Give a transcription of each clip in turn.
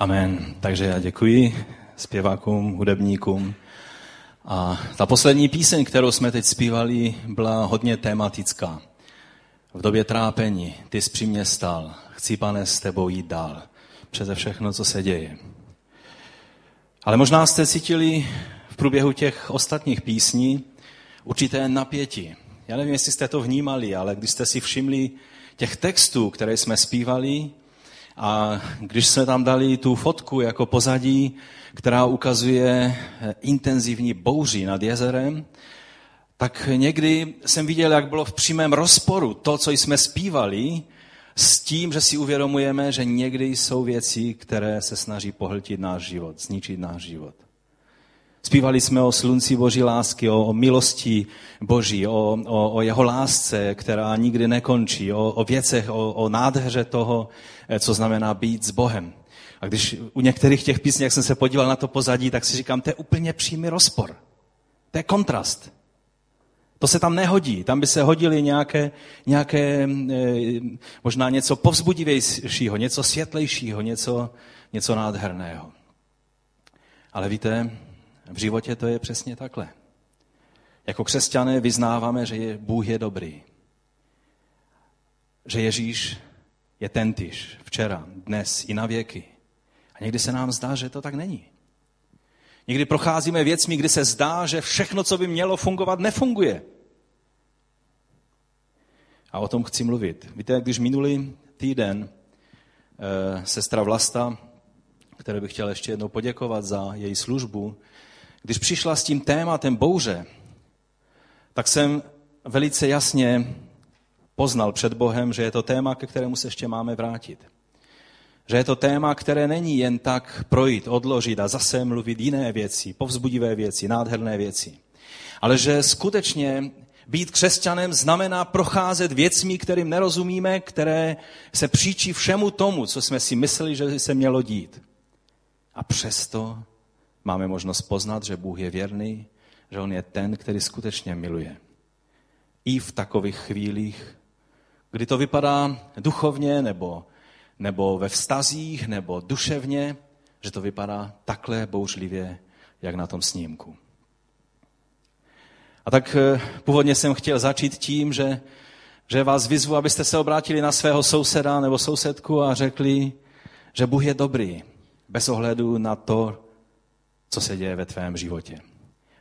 Amen. Takže já děkuji zpěvákům, hudebníkům. A ta poslední píseň, kterou jsme teď zpívali, byla hodně tematická. V době trápení, ty jsi při mě stál, chci, pane, s tebou jít dál. Přeze všechno, co se děje. Ale možná jste cítili v průběhu těch ostatních písní určité napětí. Já nevím, jestli jste to vnímali, ale když jste si všimli těch textů, které jsme zpívali, a když jsme tam dali tu fotku jako pozadí, která ukazuje eh, intenzivní bouři nad jezerem, tak někdy jsem viděl, jak bylo v přímém rozporu to, co jsme zpívali, s tím, že si uvědomujeme, že někdy jsou věci, které se snaží pohltit náš život, zničit náš život. Zpívali jsme o slunci Boží lásky, o, o milosti Boží, o, o, o jeho lásce, která nikdy nekončí, o, o věcech, o, o nádheře toho, eh, co znamená být s Bohem. A když u některých těch písní, jak jsem se podíval na to pozadí, tak si říkám, to je úplně přímý rozpor. To je kontrast. To se tam nehodí. Tam by se hodily nějaké, nějaké eh, možná něco povzbudivějšího, něco světlejšího, něco, něco nádherného. Ale víte, v životě to je přesně takhle. Jako křesťané vyznáváme, že je, Bůh je dobrý. Že Ježíš je tentýž včera, dnes i na věky. A někdy se nám zdá, že to tak není. Někdy procházíme věcmi, kdy se zdá, že všechno, co by mělo fungovat, nefunguje. A o tom chci mluvit. Víte, když minulý týden e, sestra Vlasta, které bych chtěl ještě jednou poděkovat za její službu, když přišla s tím tématem bouře, tak jsem velice jasně poznal před Bohem, že je to téma, ke kterému se ještě máme vrátit. Že je to téma, které není jen tak projít, odložit a zase mluvit jiné věci, povzbudivé věci, nádherné věci. Ale že skutečně být křesťanem znamená procházet věcmi, kterým nerozumíme, které se příčí všemu tomu, co jsme si mysleli, že se mělo dít. A přesto máme možnost poznat, že Bůh je věrný, že On je ten, který skutečně miluje. I v takových chvílích, kdy to vypadá duchovně nebo, nebo ve vztazích nebo duševně, že to vypadá takhle bouřlivě, jak na tom snímku. A tak eh, původně jsem chtěl začít tím, že, že vás vyzvu, abyste se obrátili na svého souseda nebo sousedku a řekli, že Bůh je dobrý, bez ohledu na to, co se děje ve tvém životě.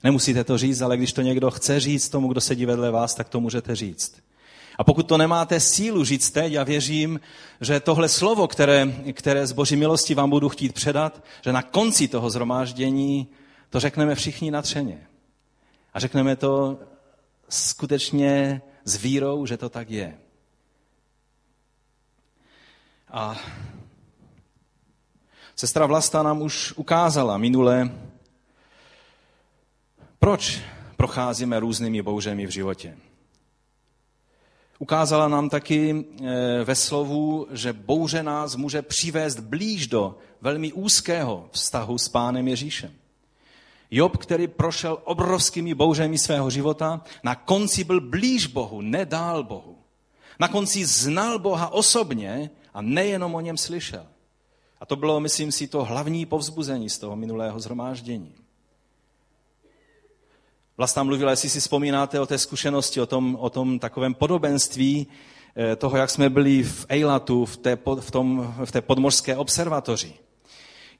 Nemusíte to říct, ale když to někdo chce říct tomu, kdo sedí vedle vás, tak to můžete říct. A pokud to nemáte sílu říct teď, já věřím, že tohle slovo, které, které z boží milosti vám budu chtít předat, že na konci toho zhromáždění to řekneme všichni natřeně. A řekneme to skutečně s vírou, že to tak je. A Sestra Vlasta nám už ukázala minule, proč procházíme různými bouřemi v životě. Ukázala nám taky eh, ve slovu, že bouře nás může přivést blíž do velmi úzkého vztahu s pánem Ježíšem. Job, který prošel obrovskými bouřemi svého života, na konci byl blíž Bohu, nedál Bohu. Na konci znal Boha osobně a nejenom o něm slyšel. A to bylo, myslím si, to hlavní povzbuzení z toho minulého zhromáždění. Vlasta mluvila, jestli si vzpomínáte o té zkušenosti, o tom, o tom takovém podobenství eh, toho, jak jsme byli v Eilatu, v té, v, tom, v té podmořské observatoři.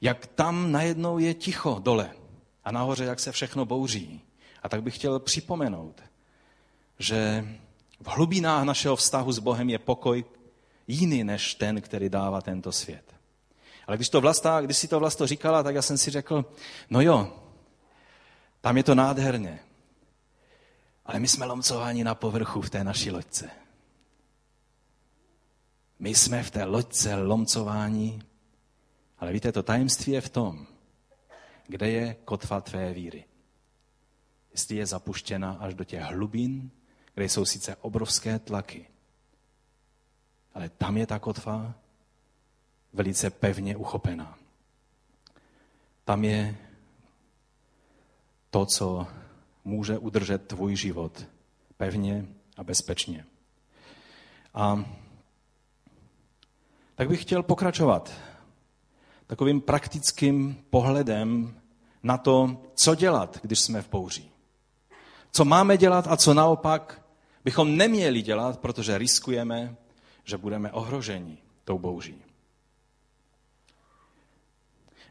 Jak tam najednou je ticho dole a nahoře, jak se všechno bouří. A tak bych chtěl připomenout, že v hlubinách našeho vztahu s Bohem je pokoj jiný než ten, který dává tento svět. Ale když, to vlasta, když si to vlasto říkala, tak já jsem si řekl, no jo, tam je to nádherně. Ale my jsme lomcováni na povrchu v té naší loďce. My jsme v té loďce lomcováni, ale víte, to tajemství je v tom, kde je kotva tvé víry. Jestli je zapuštěna až do těch hlubin, kde jsou sice obrovské tlaky, ale tam je ta kotva velice pevně uchopená. Tam je to, co může udržet tvůj život pevně a bezpečně. A tak bych chtěl pokračovat takovým praktickým pohledem na to, co dělat, když jsme v bouři. Co máme dělat a co naopak bychom neměli dělat, protože riskujeme, že budeme ohroženi tou bouří.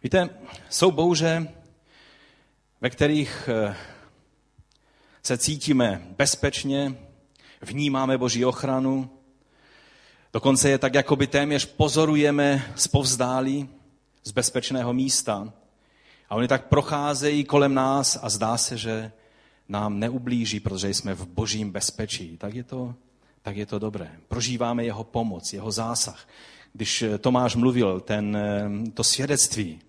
Víte, jsou bouře, ve kterých eh, se cítíme bezpečně, vnímáme Boží ochranu, dokonce je tak, jako by téměř pozorujeme povzdálí z bezpečného místa. A oni tak procházejí kolem nás a zdá se, že nám neublíží, protože jsme v božím bezpečí. Tak je to, tak je to dobré. Prožíváme jeho pomoc, jeho zásah. Když Tomáš mluvil ten, eh, to svědectví,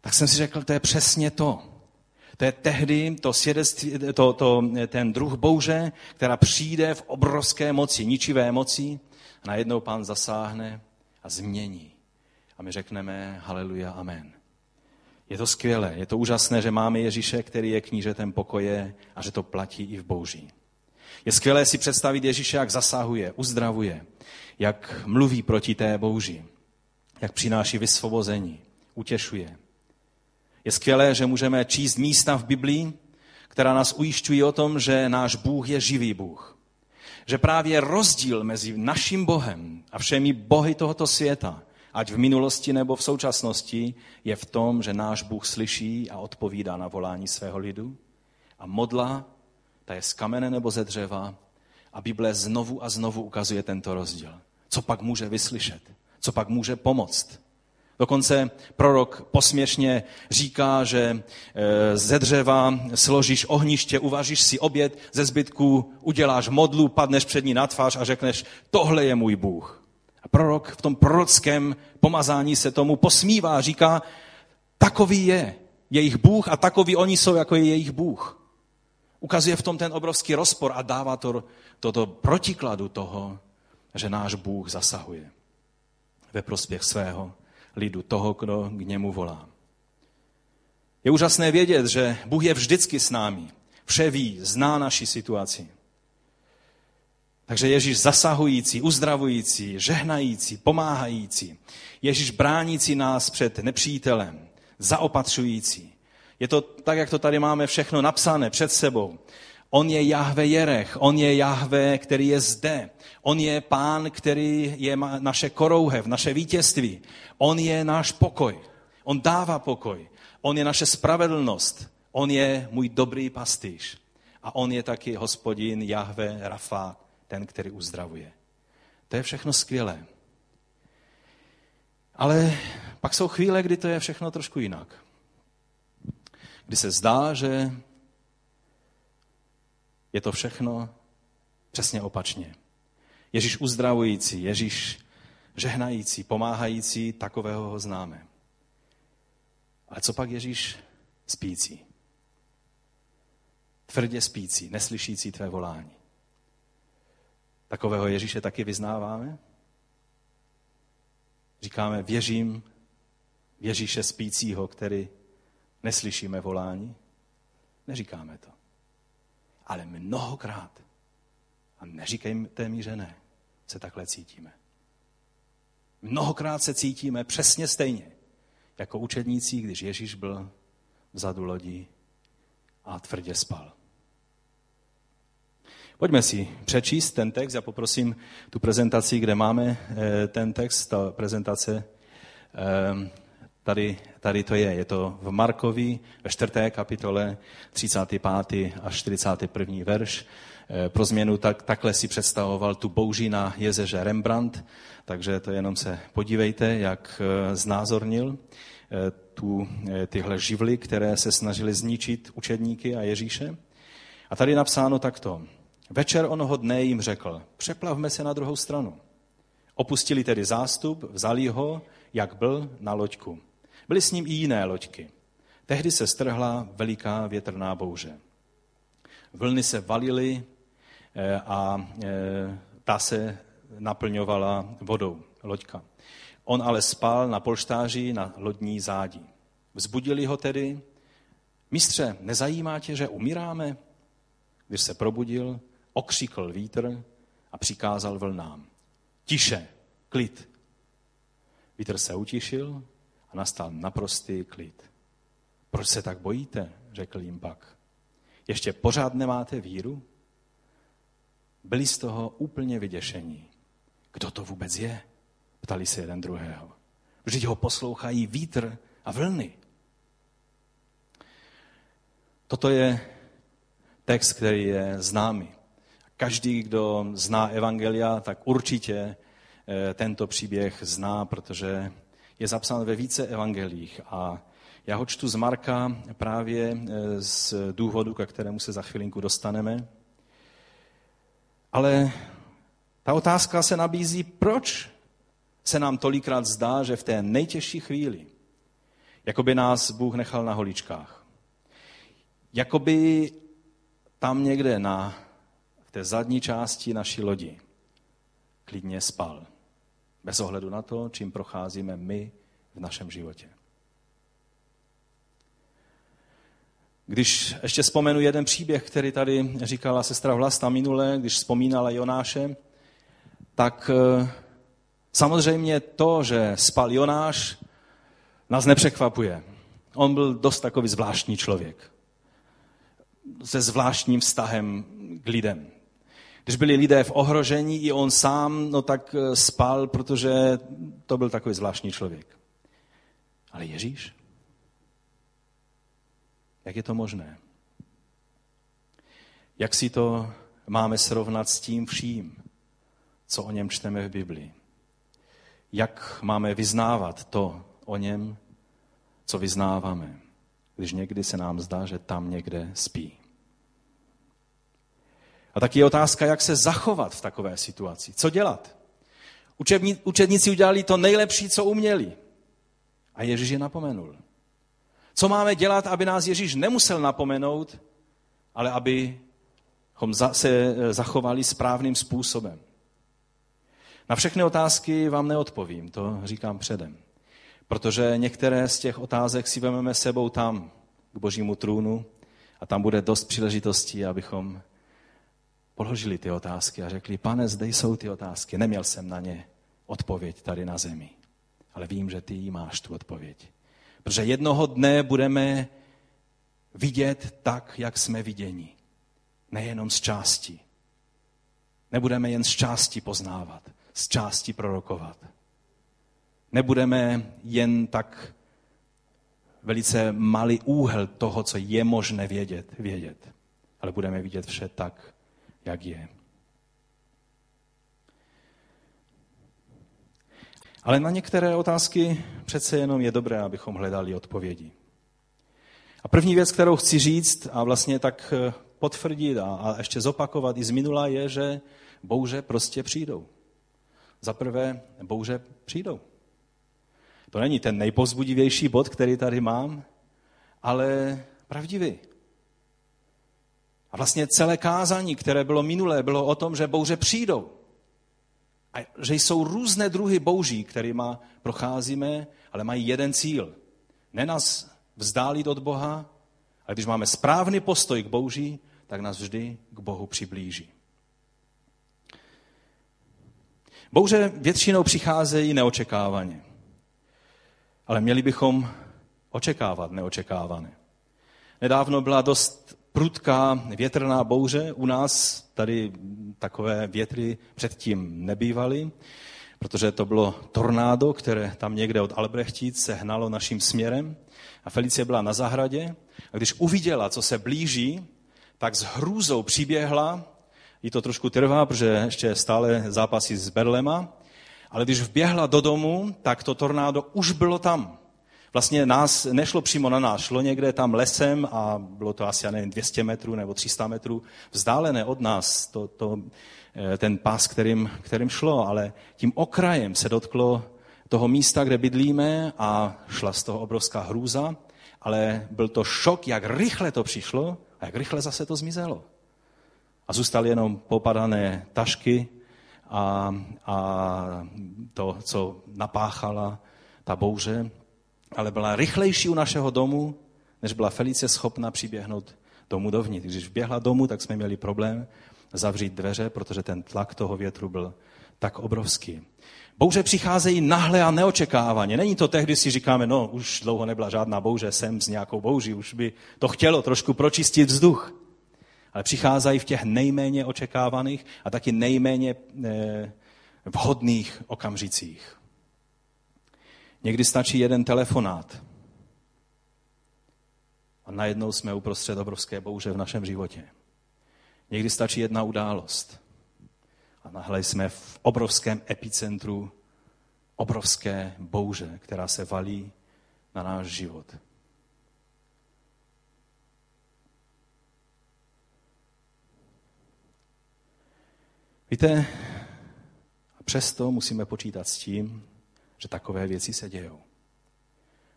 tak jsem si řekl, to je přesně to. To je tehdy to svědectví, to, to, ten druh bouře, která přijde v obrovské moci, ničivé moci, a najednou pán zasáhne a změní. A my řekneme haleluja, amen. Je to skvělé, je to úžasné, že máme Ježíše, který je knížetem pokoje a že to platí i v bouří. Je skvělé si představit Ježíše, jak zasahuje, uzdravuje, jak mluví proti té bouři, jak přináší vysvobození, utěšuje. Je skvělé, že můžeme číst místa v Biblii, která nás ujišťují o tom, že náš Bůh je živý Bůh. Že právě rozdíl mezi naším Bohem a všemi bohy tohoto světa, ať v minulosti nebo v současnosti, je v tom, že náš Bůh slyší a odpovídá na volání svého lidu. A modla, ta je z kamene nebo ze dřeva. A Bible znovu a znovu ukazuje tento rozdíl. Co pak může vyslyšet? Co pak může pomoct? Dokonce prorok posměšně říká, že e, ze dřeva složíš ohniště, uvaříš si oběd, ze zbytku uděláš modlu, padneš před ní na tvář a řekneš, tohle je můj Bůh. A prorok v tom prorockém pomazání se tomu posmívá, říká, takový je jejich Bůh a takový oni jsou, jako je jejich Bůh. Ukazuje v tom ten obrovský rozpor a dává to, toto protikladu toho, že náš Bůh zasahuje ve prospěch svého lidu, toho, kdo k němu volá. Je úžasné vědět, že Bůh je vždycky s námi. Vše ví, zná naši situaci. Takže Ježíš zasahující, uzdravující, žehnající, pomáhající. Ježíš bránící nás před nepřítelem, zaopatřující. Je to tak, jak to tady máme všechno napsané před sebou. On je Jahve Jerech, on je Jahve, který je zde. On je pán, který je naše korouhev, naše vítězství. On je náš pokoj. On dává pokoj. On je naše spravedlnost. On je můj dobrý pastýř. A on je taky hospodin Jahve Rafa, ten, který uzdravuje. To je všechno skvělé. Ale pak jsou chvíle, kdy to je všechno trošku jinak. Kdy se zdá, že je to všechno přesně opačně. Ježíš uzdravující, Ježíš žehnající, pomáhající, takového ho známe. Ale co pak Ježíš spící? Tvrdě spící, neslyšící tvé volání. Takového Ježíše taky vyznáváme? Říkáme, věřím Ježíše spícího, který neslyšíme volání? Neříkáme to. Ale mnohokrát, a neříkejte mi, že ne, se takhle cítíme. Mnohokrát se cítíme přesně stejně, jako učedníci, když Ježíš byl vzadu lodi a tvrdě spal. Pojďme si přečíst ten text. Já poprosím tu prezentaci, kde máme eh, ten text, ta prezentace eh, Tady, tady to je. Je to v Markovi ve čtvrté kapitole 35. až 41. verš. Eh, pro změnu tak, takhle si představoval tu bouži na jezeře Rembrandt, takže to jenom se podívejte, jak eh, znázornil eh, tu, tyhle živly, které se snažili zničit učedníky a Ježíše. A tady je napsáno takto. Večer onoho dne jim řekl, přeplavme se na druhou stranu. Opustili tedy zástup, vzali ho, jak byl, na loďku Byly s ním i jiné loďky. Tehdy se strhla veliká větrná bouře. Vlny se valily eh, a eh, ta se naplňovala vodou, loďka. On ale spal na polštáři na lodní zádí. Vzbudili ho tedy. Mistře, nezajímá tě, že umíráme? Když se probudil, okřikl vítr a přikázal vlnám. Tiše, klid. Vítr se utišil A nastal naprostý klid. Proč se tak bojíte? řekl jim pak. Ještě pořád nemáte víru? Byli z toho úplně vyděšení. Kdo to vůbec je? Ptali se jeden druhého. Vždyť ho poslouchají vítr a vlny. Toto je text, který je známý. Každý, kdo zná Evangelia, tak určitě eh, tento příběh zná, protože je zapsán ve více evangelích a já ho čtu z Marka právě eh, z důvodu, ke kterému se za chvilinku dostaneme. Ale ta otázka se nabízí, proč se nám tolikrát zdá, že v té nejtěžší chvíli, jako by nás Bůh nechal na holičkách. Jakoby tam někde na, v té zadní části naší lodi klidně spal. Bez ohledu na to, čím procházíme my v našem životě. Když ještě vzpomenu jeden příběh, který tady říkala sestra Vlasta minule, když vzpomínala Jonáše, tak eh, samozřejmě to, že spal Jonáš, nás nepřekvapuje. On byl dost takový zvláštní člověk. Se zvláštním vztahem k lidem. Když byli lidé v ohrožení, i on sám, no tak eh, spal, protože to byl takový zvláštní člověk. Ale Ježíš? Jak je to možné? Jak si to máme srovnat s tím vším, co o něm čteme v Biblii? Jak máme vyznávat to o něm, co vyznáváme, když někdy se nám zdá, že tam někde spí? A taky je otázka, jak se zachovat v takové situaci. Co dělat? Učedníci udělali to nejlepší, co uměli. A Ježíš je napomenul. Co máme dělat, aby nás Ježíš nemusel napomenout, ale abychom se eh, zachovali správným způsobem. Na všechny otázky vám neodpovím, to říkám předem. Protože některé z těch otázek si vezmeme sebou tam, k božímu trůnu, a tam bude dost příležitostí, abychom položili ty otázky a řekli, pane, zde jsou ty otázky. Neměl jsem na ně odpověď tady na zemi, ale vím, že ty máš tu odpověď. Protože jednoho dne budeme vidět tak, jak jsme viděni. Nejenom z části. Nebudeme jen z části poznávat, z části prorokovat. Nebudeme jen tak velice malý úhel toho, co je možné vědět, vědět. Ale budeme vidět vše tak, jak je. Ale na některé otázky přece jenom je dobré, abychom hledali odpovědi. A první věc, kterou chci říct a vlastně tak eh, potvrdit a, a ještě zopakovat i z minula, je, že bouře prostě přijdou. Za prvé, bouře přijdou. To není ten nejpozbudivější bod, který tady mám, ale pravdivý. A vlastně celé kázání, které bylo minulé, bylo o tom, že bouře přijdou. A že jsou různé druhy bouří, kterými procházíme, ale mají jeden cíl. Ne nás vzdálit od Boha, ale když máme správný postoj k bouří, tak nás vždy k Bohu přiblíží. Bouře většinou přicházejí neočekávaně. Ale měli bychom očekávat neočekávané. Nedávno byla dost prudká větrná bouře. U nás tady takové větry předtím nebývaly, protože to bylo tornádo, které tam někde od Albrechtic se hnalo naším směrem. A Felicie byla na zahradě a když uviděla, co se blíží, tak s hrůzou přiběhla, jí to trošku trvá, protože ještě stále zápasí s Berlema, ale když vběhla do domu, tak to tornádo už bylo tam. Vlastně nás nešlo přímo na nás, šlo někde tam lesem a bylo to asi, já nevím, 200 metrů nebo 300 metrů vzdálené od nás, to, to, eh, ten pás, kterým, kterým šlo, ale tím okrajem se dotklo toho místa, kde bydlíme a šla z toho obrovská hrůza, ale byl to šok, jak rychle to přišlo a jak rychle zase to zmizelo. A zůstaly jenom popadané tašky a, a to, co napáchala ta bouře ale byla rychlejší u našeho domu, než byla Felice schopna přiběhnout domů dovnitř. Když vběhla domů, tak jsme měli problém zavřít dveře, protože ten tlak toho větru byl tak obrovský. Bouře přicházejí nahle a neočekávaně. Není to tehdy, si říkáme, no už dlouho nebyla žádná bouře, jsem s nějakou bouří, už by to chtělo trošku pročistit vzduch. Ale přicházejí v těch nejméně očekávaných a taky nejméně eh, vhodných okamžicích. Někdy stačí jeden telefonát a najednou jsme uprostřed obrovské bouře v našem životě. Někdy stačí jedna událost a nahle jsme v obrovském epicentru obrovské bouře, která se valí na náš život. Víte, přesto musíme počítat s tím, že takové věci se dějou.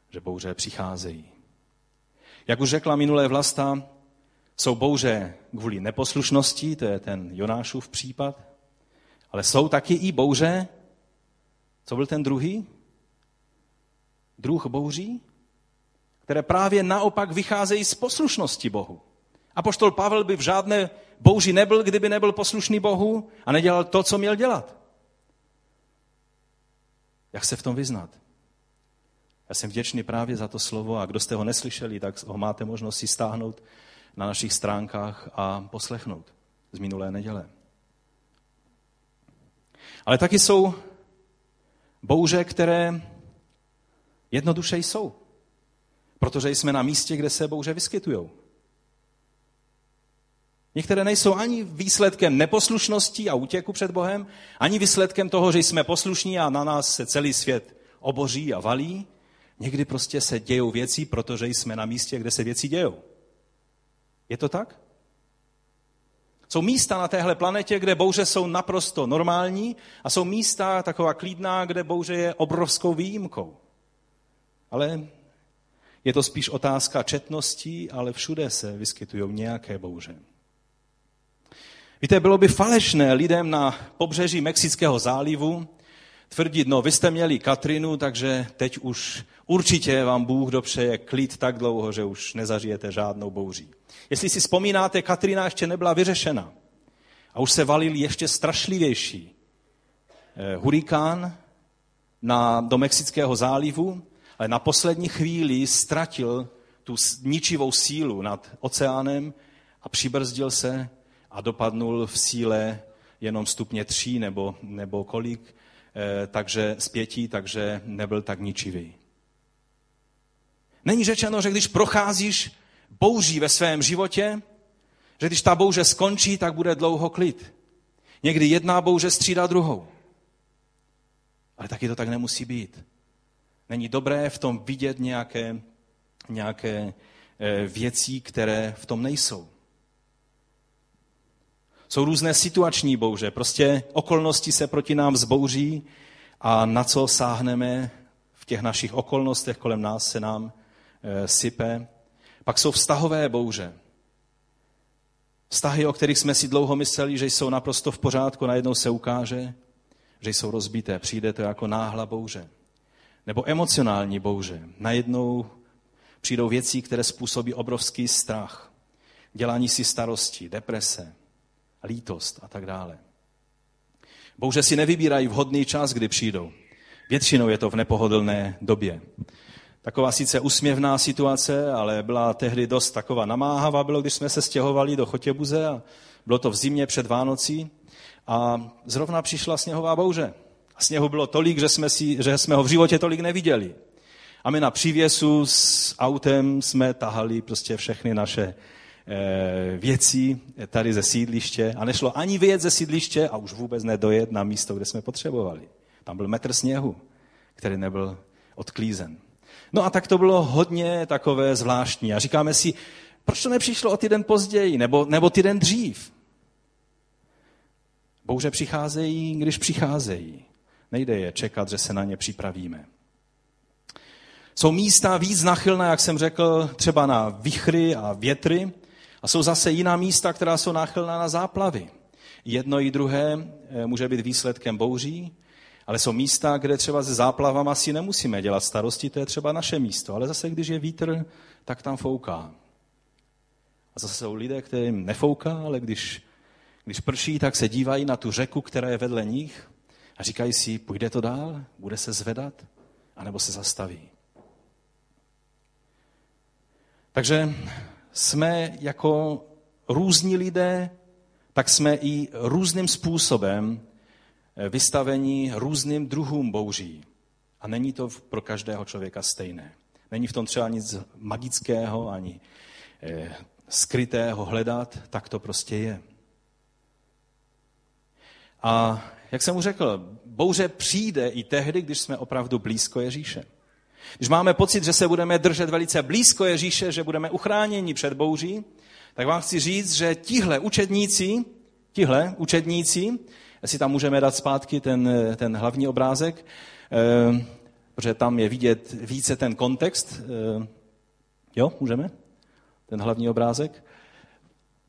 Že bouře přicházejí. Jak už řekla minulé vlasta, jsou bouře kvůli neposlušnosti, to je ten Jonášův případ, ale jsou taky i bouře, co byl ten druhý? Druh bouří, které právě naopak vycházejí z poslušnosti Bohu. A poštol Pavel by v žádné bouři nebyl, kdyby nebyl poslušný Bohu a nedělal to, co měl dělat. Jak se v tom vyznat? Já jsem vděčný právě za to slovo a kdo jste ho neslyšeli, tak ho máte možnost si stáhnout na našich stránkách a poslechnout z minulé neděle. Ale taky jsou bouře, které jednoduše jsou. Protože jsme na místě, kde se bouře vyskytují. Některé nejsou ani výsledkem neposlušnosti a útěku před Bohem, ani výsledkem toho, že jsme poslušní a na nás se celý svět oboří a valí. Někdy prostě se dějou věci, protože jsme na místě, kde se věci dějou. Je to tak? Jsou místa na téhle planetě, kde bouře jsou naprosto normální a jsou místa taková klídná, kde bouře je obrovskou výjimkou. Ale je to spíš otázka četností, ale všude se vyskytují nějaké bouře. Víte, bylo by falešné lidem na pobřeží Mexického zálivu tvrdit, no vy jste měli Katrinu, takže teď už určitě vám Bůh dopřeje klid tak dlouho, že už nezažijete žádnou bouří. Jestli si vzpomínáte, Katrina ještě nebyla vyřešena. A už se valil ještě strašlivější eh, hurikán na, do Mexického zálivu, ale na poslední chvíli ztratil tu ničivou sílu nad oceánem a přibrzdil se a dopadnul v síle jenom stupně tří nebo, nebo kolik, eh, takže z pěti, takže nebyl tak ničivý. Není řečeno, že když procházíš bouří ve svém životě, že když ta bouře skončí, tak bude dlouho klid. Někdy jedna bouře střídá druhou. Ale taky to tak nemusí být. Není dobré v tom vidět nějaké, nějaké eh, věcí, které v tom nejsou. Jsou různé situační bouře, prostě okolnosti se proti nám vzbouří a na co sáhneme v těch našich okolnostech kolem nás se nám e, sype. Pak jsou vztahové bouře. Vztahy, o kterých jsme si dlouho mysleli, že jsou naprosto v pořádku, najednou se ukáže, že jsou rozbité. Přijde to jako náhla bouře. Nebo emocionální bouře. Najednou přijdou věci, které způsobí obrovský strach. Dělání si starosti, deprese, lítost a tak dále. Bouře si nevybírají vhodný čas, kdy přijdou. Většinou je to v nepohodlné době. Taková sice usměvná situace, ale byla tehdy dost taková namáhavá, bylo, když jsme se stěhovali do Chotěbuze a bylo to v zimě před Vánocí a zrovna přišla sněhová bouře. A sněhu bylo tolik, že jsme, si, že jsme ho v životě tolik neviděli. A my na přívěsu s autem jsme tahali prostě všechny naše věcí tady ze sídliště a nešlo ani vyjet ze sídliště a už vůbec nedojet na místo, kde jsme potřebovali. Tam byl metr sněhu, který nebyl odklízen. No a tak to bylo hodně takové zvláštní. A říkáme si, proč to nepřišlo o týden později, nebo, nebo týden dřív? Bouře přicházejí, když přicházejí. Nejde je čekat, že se na ně připravíme. Jsou místa víc nachylná, jak jsem řekl, třeba na vichry a větry, a jsou zase jiná místa, která jsou náchylná na záplavy. Jedno i druhé eh, může být výsledkem bouří, ale jsou místa, kde třeba se záplavama si nemusíme dělat starosti, to je třeba naše místo. Ale zase, když je vítr, tak tam fouká. A zase jsou lidé, kterým nefouká, ale když, když prší, tak se dívají na tu řeku, která je vedle nich A říkají si, půjde to dál, bude se zvedat, anebo se zastaví. Takže jsme jako různí lidé, tak jsme i různým způsobem vystavení různým druhům bouří. A není to pro každého člověka stejné. Není v tom třeba nic magického ani eh, skrytého hledat, tak to prostě je. A jak jsem mu řekl, bouře přijde i tehdy, když jsme opravdu blízko Ježíše. Když máme pocit, že se budeme držet velice blízko Ježíše, že budeme uchráněni před bouří, tak vám chci říct, že tihle učedníci, tihle učedníci, jestli tam můžeme dát zpátky ten, ten hlavní obrázek, eh, protože tam je vidět více ten kontext. Eh, jo, můžeme? Ten hlavní obrázek.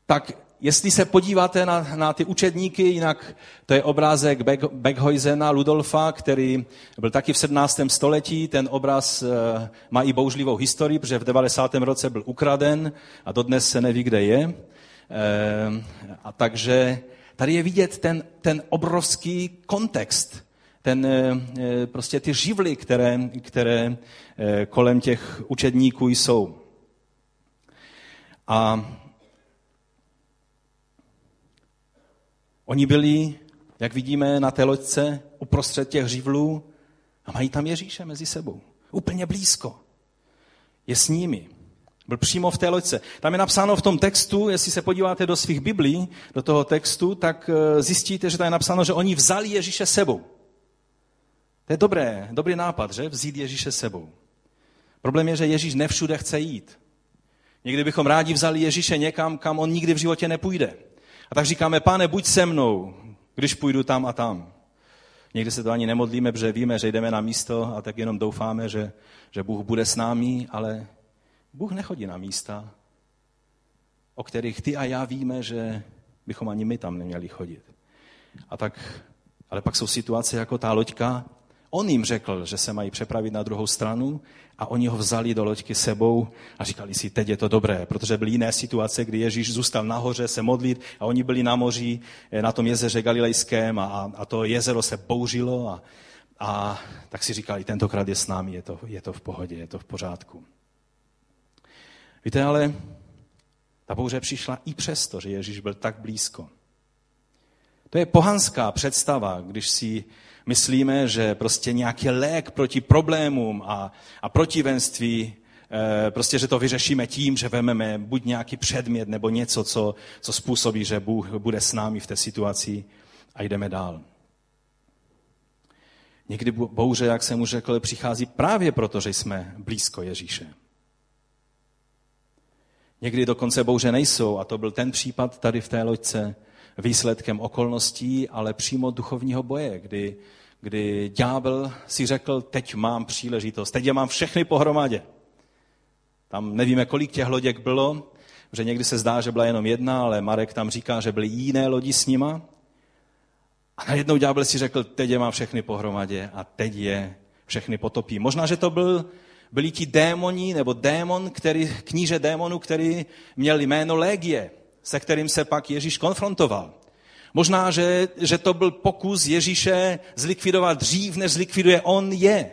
Tak jestli se podíváte na, na ty učedníky, jinak to je obrázek Beckhuizena Ludolfa, který byl taky v 17. století. Ten obraz eh, má i bouřlivou historii, protože v 90. roce byl ukraden a dodnes se neví, kde je. Eh, a takže tady je vidět ten, ten obrovský kontext, ten, eh, prostě ty živly, které, které kolem těch učedníků jsou. A Oni byli, jak vidíme na té loďce, uprostřed těch živlů a mají tam Ježíše mezi sebou. Úplně blízko. Je s nimi. Byl přímo v té loďce. Tam je napsáno v tom textu, jestli se podíváte do svých biblí, do toho textu, tak eh, zjistíte, že tam je napsáno, že oni vzali Ježíše sebou. To je dobré, dobrý nápad, že? Vzít Ježíše sebou. Problém je, že Ježíš nevšude chce jít. Někdy bychom rádi vzali Ježíše někam, kam on nikdy v životě nepůjde. A tak říkáme, pane, buď se mnou, když půjdu tam a tam. Někdy se to ani nemodlíme, protože víme, že jdeme na místo a tak jenom doufáme, že, že Bůh bude s námi, ale Bůh nechodí na místa, o kterých ty a já víme, že bychom ani my tam neměli chodit. A tak, ale pak jsou situace jako ta loďka, On jim řekl, že se mají přepravit na druhou stranu a oni ho vzali do loďky sebou a říkali si, teď je to dobré, protože byly jiné situace, kdy Ježíš zůstal nahoře se modlit a oni byli na moři, eh, na tom jezeře Galilejském a, a to jezero se bouřilo a, a tak si říkali, tentokrát je s námi, je to, je to v pohodě, je to v pořádku. Víte, ale ta bouře přišla i přesto, že Ježíš byl tak blízko. To je pohanská představa, když si myslíme, že prostě nějaký lék proti problémům a, a protivenství, e, prostě, že to vyřešíme tím, že vezmeme buď nějaký předmět nebo něco, co, co způsobí, že Bůh bude s námi v té situaci a jdeme dál. Někdy bouře, jak jsem už řekl, přichází právě proto, že jsme blízko Ježíše. Někdy dokonce bouře nejsou, a to byl ten případ tady v té loďce, výsledkem okolností, ale přímo duchovního boje, kdy, kdy ďábel si řekl, teď mám příležitost, teď je mám všechny pohromadě. Tam nevíme, kolik těch loděk bylo, že někdy se zdá, že byla jenom jedna, ale Marek tam říká, že byly jiné lodi s nima. A najednou ďábel si řekl, teď je mám všechny pohromadě a teď je všechny potopí. Možná, že to byl, byli ti démoni, nebo démon, který, kníže démonu, který měl jméno Legie se kterým se pak Ježíš konfrontoval. Možná, že, že to byl pokus Ježíše zlikvidovat dřív, než zlikviduje on je.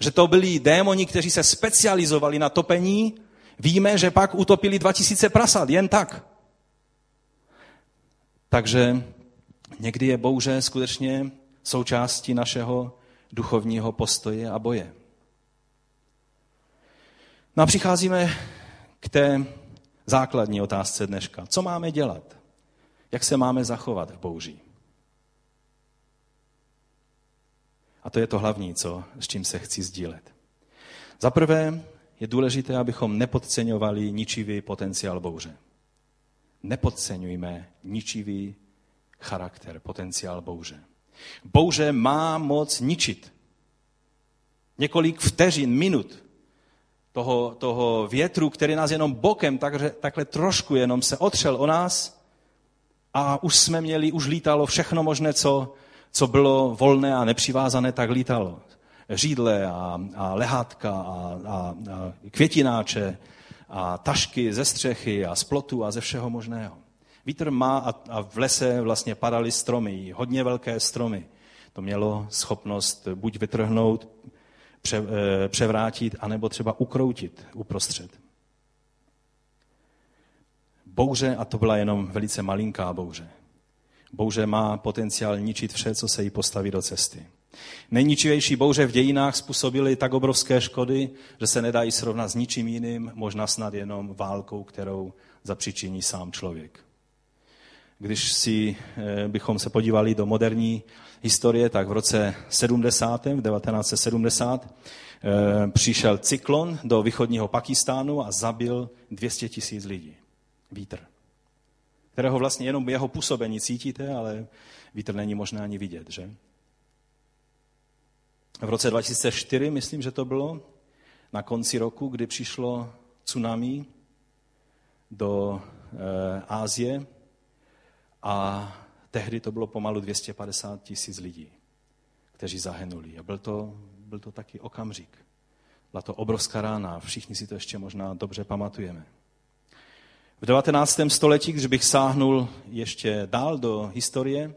Že to byli démoni, kteří se specializovali na topení. Víme, že pak utopili 2000 prasat, jen tak. Takže někdy je bouře skutečně součástí našeho duchovního postoje a boje. No a přicházíme k té základní otázce dneška. Co máme dělat? Jak se máme zachovat v bouří? A to je to hlavní, co, s čím se chci sdílet. Za prvé je důležité, abychom nepodceňovali ničivý potenciál bouře. Nepodceňujme ničivý charakter, potenciál bouře. Bouře má moc ničit. Několik vteřin, minut toho, toho větru, který nás jenom bokem, takže, takhle trošku jenom se otřel o nás a už jsme měli, už lítalo všechno možné, co, co bylo volné a nepřivázané, tak lítalo. Řídle a, a lehátka a, a, a květináče a tašky ze střechy a z plotu a ze všeho možného. Vítr má a, a v lese vlastně padaly stromy, hodně velké stromy. To mělo schopnost buď vytrhnout, pře, eh, převrátit, anebo třeba ukroutit uprostřed. Bouře, a to byla jenom velice malinká bouře, bouře má potenciál ničit vše, co se jí postaví do cesty. Nejničivější bouře v dějinách způsobily tak obrovské škody, že se nedají srovnat s ničím jiným, možná snad jenom válkou, kterou zapřičiní sám člověk. Když si eh, bychom se podívali do moderní historie, tak v roce 70, v 1970, eh, přišel cyklon do východního Pakistánu a zabil 200 tisíc lidí. Vítr. Kterého vlastně jenom jeho působení cítíte, ale vítr není možné ani vidět, že? v roce 2004, myslím, že to bylo, na konci roku, kdy přišlo tsunami do e, Ázie a tehdy to bylo pomalu 250 tisíc lidí, kteří zahynuli. A byl to, byl to taky okamžik. Byla to obrovská rána, všichni si to ještě možná dobře pamatujeme. V 19. století, když bych sáhnul ještě dál do historie,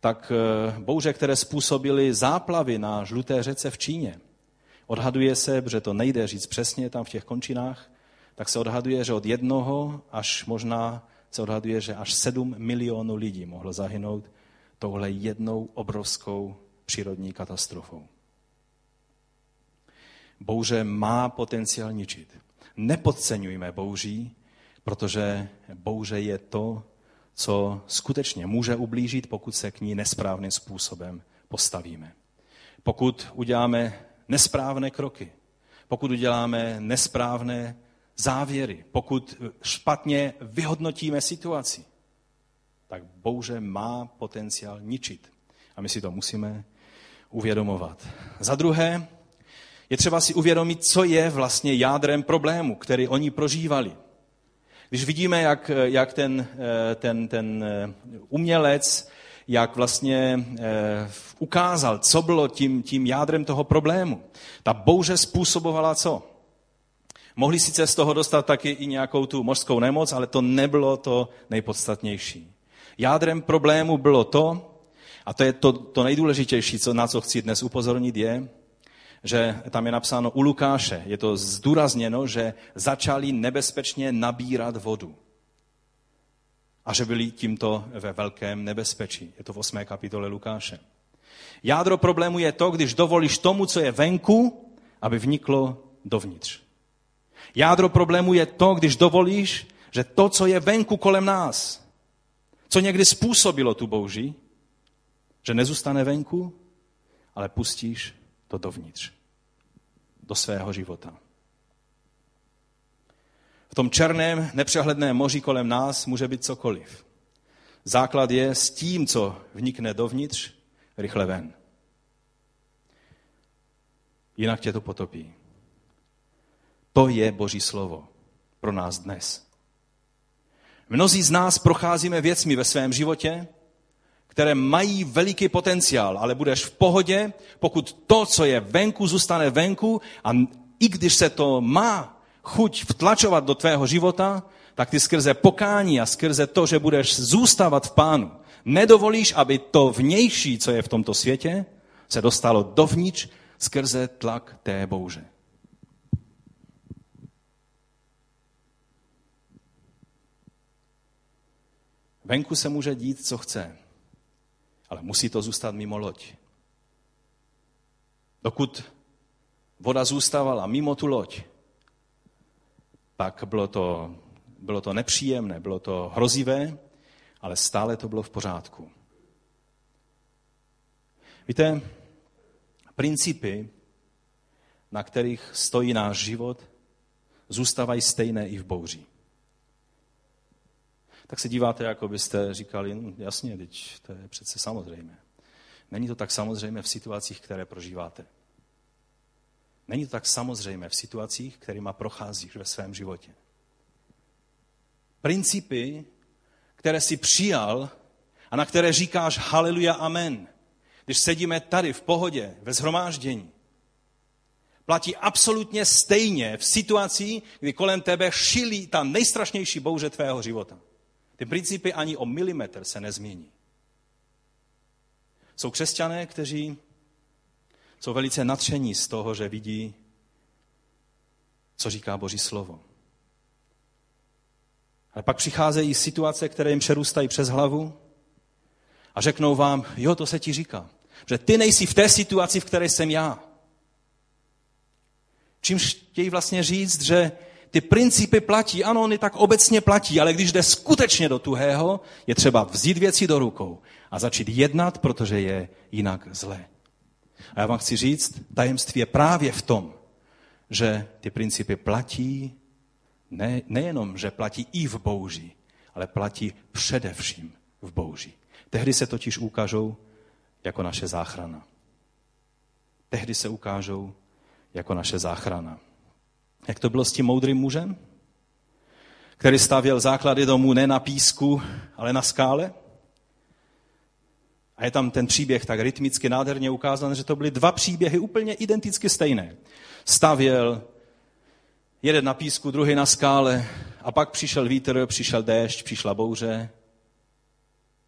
tak eh, bouře, které způsobily záplavy na žluté řece v Číně, odhaduje se, že to nejde říct přesně tam v těch končinách, tak se odhaduje, že od jednoho až možná se odhaduje, že až sedm milionů lidí mohlo zahynout touhle jednou obrovskou přírodní katastrofou. Bouře má potenciál ničit. Nepodceňujme bouří, protože bouře je to, co skutečně může ublížit, pokud se k ní nesprávným způsobem postavíme. Pokud uděláme nesprávné kroky, pokud uděláme nesprávné závěry, pokud špatně vyhodnotíme situaci, tak bouře má potenciál ničit. A my si to musíme uvědomovat. Za druhé, je třeba si uvědomit, co je vlastně jádrem problému, který oni prožívali. Když vidíme, jak, jak ten, eh, ten, ten eh, umělec, jak vlastně eh, ukázal, co bylo tím, tím jádrem toho problému. Ta bouře způsobovala co? Mohli sice z toho dostat taky i nějakou tu mořskou nemoc, ale to nebylo to nejpodstatnější. Jádrem problému bylo to, a to je to, to nejdůležitější, co, na co chci dnes upozornit, je, že tam je napsáno u Lukáše, je to zdůrazněno, že začali nebezpečně nabírat vodu. A že byli tímto ve velkém nebezpečí. Je to v 8. kapitole Lukáše. Jádro problému je to, když dovolíš tomu, co je venku, aby vniklo dovnitř. Jádro problému je to, když dovolíš, že to, co je venku kolem nás, co někdy způsobilo tu bouži, že nezůstane venku, ale pustíš to dovnitř, do svého života. V tom černém, nepřehledném moři kolem nás může být cokoliv. Základ je s tím, co vnikne dovnitř, rychle ven. Jinak tě to potopí. To je Boží slovo pro nás dnes. Mnozí z nás procházíme věcmi ve svém životě, které mají veliký potenciál, ale budeš v pohodě, pokud to, co je venku, zůstane venku a i když se to má chuť vtlačovat do tvého života, tak ty skrze pokání a skrze to, že budeš zůstávat v pánu, nedovolíš, aby to vnější, co je v tomto světě, se dostalo dovnitř skrze tlak té bouře. Venku se může dít, co chce. Ale musí to zůstat mimo loď. Dokud voda zůstávala mimo tu loď, pak bylo to, bylo to nepříjemné, bylo to hrozivé, ale stále to bylo v pořádku. Víte, principy, na kterých stojí náš život, zůstávají stejné i v bouři tak se díváte, jako byste říkali, no, jasně, teď to je přece samozřejmé. Není to tak samozřejmé v situacích, které prožíváte. Není to tak samozřejmé v situacích, kterými procházíš ve svém životě. Principy, které si přijal a na které říkáš haleluja, amen, když sedíme tady v pohodě, ve zhromáždění, platí absolutně stejně v situaci, kdy kolem tebe šilí ta nejstrašnější bouře tvého života. Ty principy ani o milimetr se nezmění. Jsou křesťané, kteří jsou velice natření z toho, že vidí, co říká Boží slovo. Ale pak přicházejí situace, které jim přerůstají přes hlavu a řeknou vám, jo, to se ti říká. Že ty nejsi v té situaci, v které jsem já. Čímž chtějí vlastně říct, že ty principy platí, ano, oni tak obecně platí, ale když jde skutečně do tuhého, je třeba vzít věci do rukou a začít jednat, protože je jinak zlé. A já vám chci říct, tajemství je právě v tom, že ty principy platí ne, nejenom, že platí i v bouři, ale platí především v bouři. Tehdy se totiž ukážou jako naše záchrana. Tehdy se ukážou jako naše záchrana. Jak to bylo s tím moudrým mužem, který stavěl základy domů ne na písku, ale na skále? A je tam ten příběh tak rytmicky nádherně ukázán, že to byly dva příběhy úplně identicky stejné. Stavěl jeden na písku, druhý na skále a pak přišel vítr, přišel déšť, přišla bouře.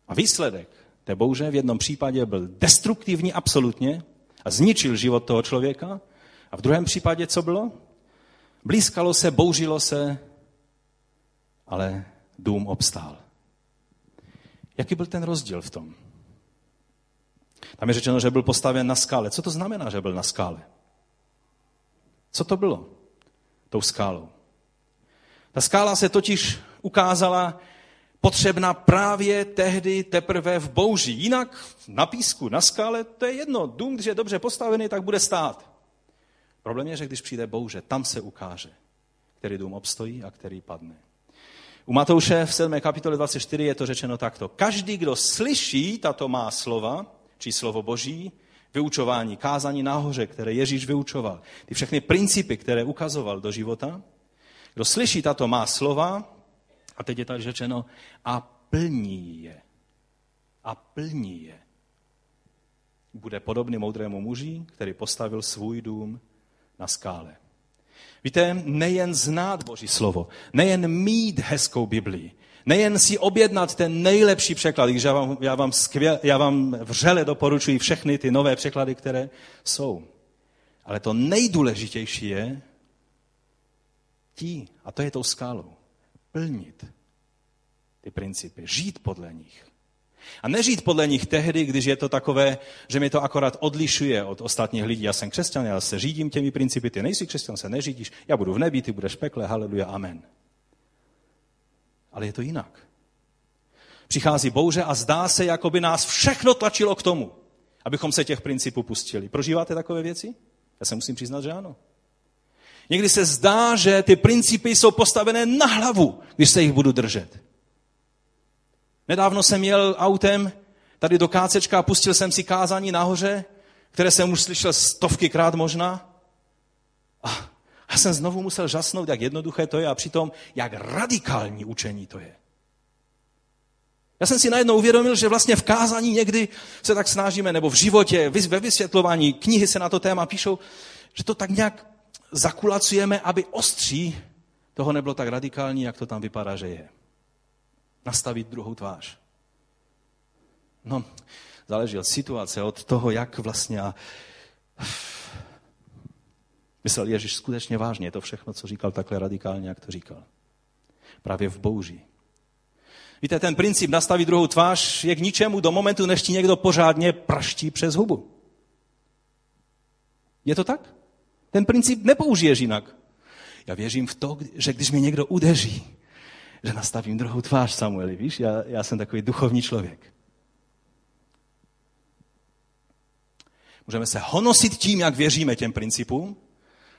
A výsledek té bouře v jednom případě byl destruktivní absolutně a zničil život toho člověka. A v druhém případě co bylo? Blízkalo se, bouřilo se, ale dům obstál. Jaký byl ten rozdíl v tom? Tam je řečeno, že byl postaven na skále. Co to znamená, že byl na skále? Co to bylo tou skálou? Ta skála se totiž ukázala potřebná právě tehdy teprve v bouři. Jinak na písku, na skále, to je jedno. Dům, když je dobře postavený, tak bude stát. Problém je, že když přijde bouře, tam se ukáže, který dům obstojí a který padne. U Matouše v 7. kapitole 24 je to řečeno takto. Každý, kdo slyší tato má slova, či slovo Boží, vyučování, kázání nahoře, které Ježíš vyučoval, ty všechny principy, které ukazoval do života, kdo slyší tato má slova, a teď je tady řečeno, a plní je. A plní je. Bude podobný moudrému muži, který postavil svůj dům na skále. Víte, nejen znát Boží slovo, nejen mít hezkou Biblii, nejen si objednat ten nejlepší překlad, když já vám, já vám, skvěl, já vám vřele doporučuji všechny ty nové překlady, které jsou. Ale to nejdůležitější je tí, a to je tou skálou, plnit ty principy, žít podle nich. A nežít podle nich tehdy, když je to takové, že mi to akorát odlišuje od ostatních lidí. Já jsem křesťan, já se řídím těmi principy, ty nejsi křesťan, se neřídíš, já budu v nebi, ty budeš pekle, haleluja, amen. Ale je to jinak. Přichází bouře a zdá se, jako by nás všechno tlačilo k tomu, abychom se těch principů pustili. Prožíváte takové věci? Já se musím přiznat, že ano. Někdy se zdá, že ty principy jsou postavené na hlavu, když se jich budu držet. Nedávno jsem jel autem tady do kácečka a pustil jsem si kázání nahoře, které jsem už slyšel stovky krát možná. A já jsem znovu musel žasnout, jak jednoduché to je a přitom, jak radikální učení to je. Já jsem si najednou uvědomil, že vlastně v kázání někdy se tak snažíme, nebo v životě, ve vysvětlování, knihy se na to téma píšou, že to tak nějak zakulacujeme, aby ostří toho nebylo tak radikální, jak to tam vypadá, že je nastavit druhou tvář. No, záleží od situace, od toho, jak vlastně a myslel Ježíš skutečně vážně to všechno, co říkal takhle radikálně, jak to říkal. Právě v bouři. Víte, ten princip nastavit druhou tvář je k ničemu do momentu, než ti někdo pořádně praští přes hubu. Je to tak? Ten princip nepoužiješ jinak. Já věřím v to, že když mě někdo udeří, že nastavím druhou tvář Samueli, víš, já, já jsem takový duchovní člověk. Můžeme se honosit tím, jak věříme těm principům,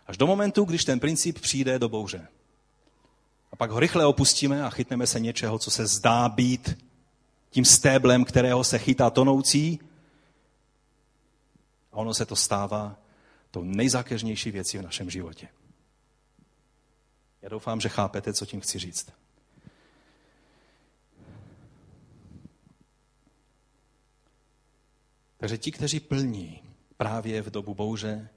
až do momentu, když ten princip přijde do bouře. A pak ho rychle opustíme a chytneme se něčeho, co se zdá být tím stéblem, kterého se chytá tonoucí. A ono se to stává tou nejzákeřnější věcí v našem životě. Já doufám, že chápete, co tím chci říct. Takže ti, kteří plní právě v dobu bouře,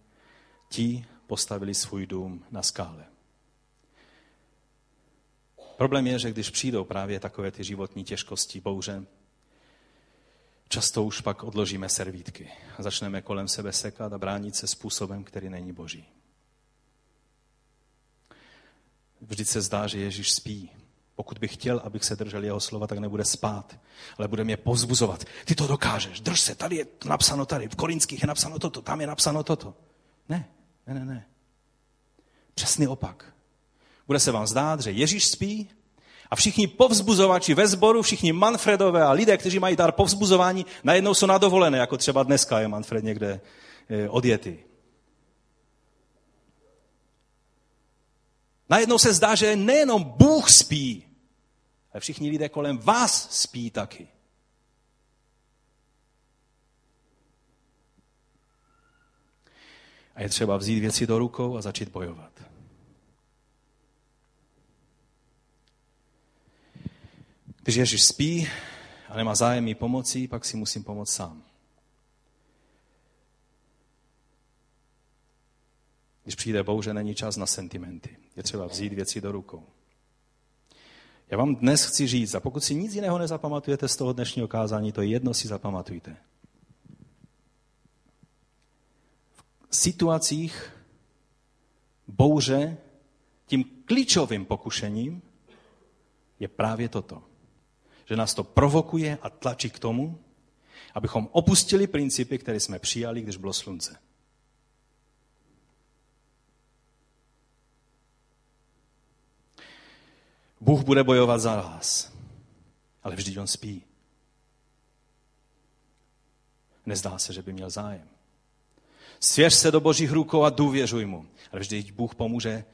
ti postavili svůj dům na skále. Problém je, že když přijdou právě takové ty životní těžkosti, bouře, často už pak odložíme servítky a začneme kolem sebe sekat a bránit se způsobem, který není boží. Vždyť se zdá, že Ježíš spí. Pokud bych chtěl, abych se držel jeho slova, tak nebude spát, ale bude mě pozbuzovat. Ty to dokážeš, drž se, tady je napsáno tady, v Korinských je napsáno toto, tam je napsáno toto. Ne, ne, ne, ne. Přesný opak. Bude se vám zdát, že Ježíš spí a všichni povzbuzovači ve sboru, všichni Manfredové a lidé, kteří mají dar povzbuzování, najednou jsou na dovolené, jako třeba dneska je Manfred někde eh, odjetý. Najednou se zdá, že nejenom Bůh spí, ale všichni lidé kolem vás spí taky. A je třeba vzít věci do rukou a začít bojovat. Když Ježíš spí a nemá zájem mi pomoci, pak si musím pomoct sám. Když přijde bouře, není čas na sentimenty. Je třeba vzít věci do rukou. Já vám dnes chci říct, a pokud si nic jiného nezapamatujete z toho dnešního kázání, to jedno si zapamatujte. V situacích bouře tím klíčovým pokušením je právě toto. Že nás to provokuje a tlačí k tomu, abychom opustili principy, které jsme přijali, když bylo slunce. Bůh bude bojovat za vás. Ale vždyť on spí. Nezdá se, že by měl zájem. Svěř se do božích rukou a důvěřuj mu. Ale vždyť Bůh pomůže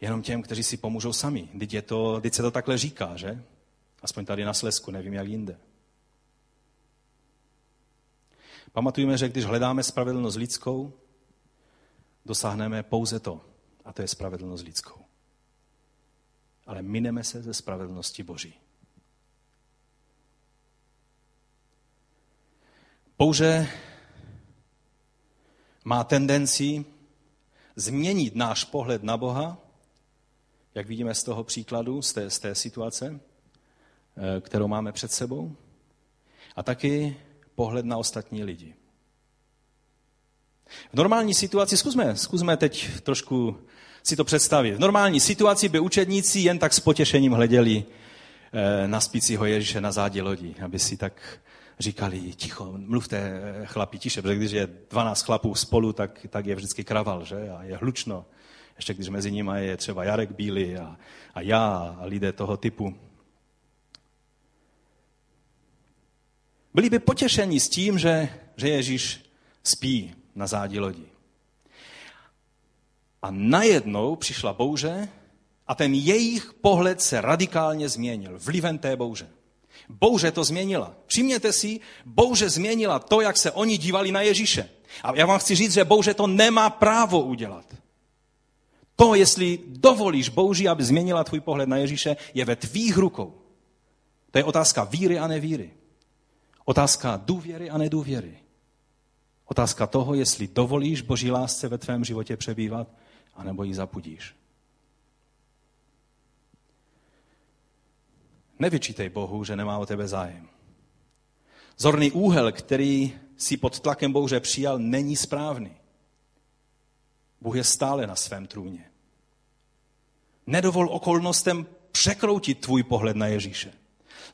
jenom těm, kteří si pomůžou sami. Teď, je to, teď se to takhle říká, že? Aspoň tady na Slesku, nevím jak jinde. Pamatujme, že když hledáme spravedlnost lidskou, dosáhneme pouze to. A to je spravedlnost lidskou ale mineme se ze spravedlnosti Boží. Bouře má tendenci změnit náš pohled na Boha, jak vidíme z toho příkladu, z té, z té situace, eh, kterou máme před sebou, a taky pohled na ostatní lidi. V normální situaci, zkusme, zkusme teď trošku si to představit. V normální situaci by učedníci jen tak s potěšením hleděli eh, na spícího Ježíše na zádě lodi, aby si tak říkali, ticho, mluvte eh, chlapi tiše, protože když je 12 chlapů spolu, tak, tak je vždycky kraval, že? A je hlučno. Ještě když mezi nimi je třeba Jarek Bílý a, a já a lidé toho typu. Byli by potěšeni s tím, že, že Ježíš spí na zádí lodi. A najednou přišla bouře a ten jejich pohled se radikálně změnil vlivem té bouře. Bouře to změnila. Všimněte si, bouře změnila to, jak se oni dívali na Ježíše. A já vám chci říct, že bouře to nemá právo udělat. To, jestli dovolíš bouři, aby změnila tvůj pohled na Ježíše, je ve tvých rukou. To je otázka víry a nevíry. Otázka důvěry a nedůvěry. Otázka toho, jestli dovolíš Boží lásce ve tvém životě přebývat, anebo ji zapudíš. Nevyčítej Bohu, že nemá o tebe zájem. Zorný úhel, který si pod tlakem bouře přijal, není správný. Bůh je stále na svém trůně. Nedovol okolnostem překroutit tvůj pohled na Ježíše.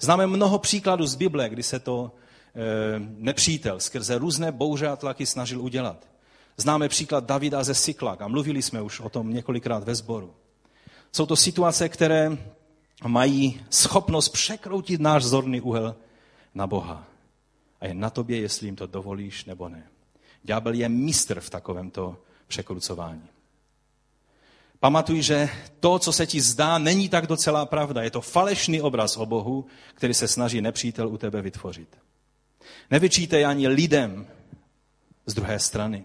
Známe mnoho příkladů z Bible, kdy se to e, nepřítel skrze různé bouře a tlaky snažil udělat. Známe příklad Davida ze Siklak a mluvili jsme už o tom několikrát ve sboru. Jsou to situace, které mají schopnost překroutit náš zorný úhel na Boha. A je na tobě, jestli jim to dovolíš nebo ne. Ďábel je mistr v takovémto překrucování. Pamatuj, že to, co se ti zdá, není tak docela pravda. Je to falešný obraz o Bohu, který se snaží nepřítel u tebe vytvořit. Nevyčítej ani lidem z druhé strany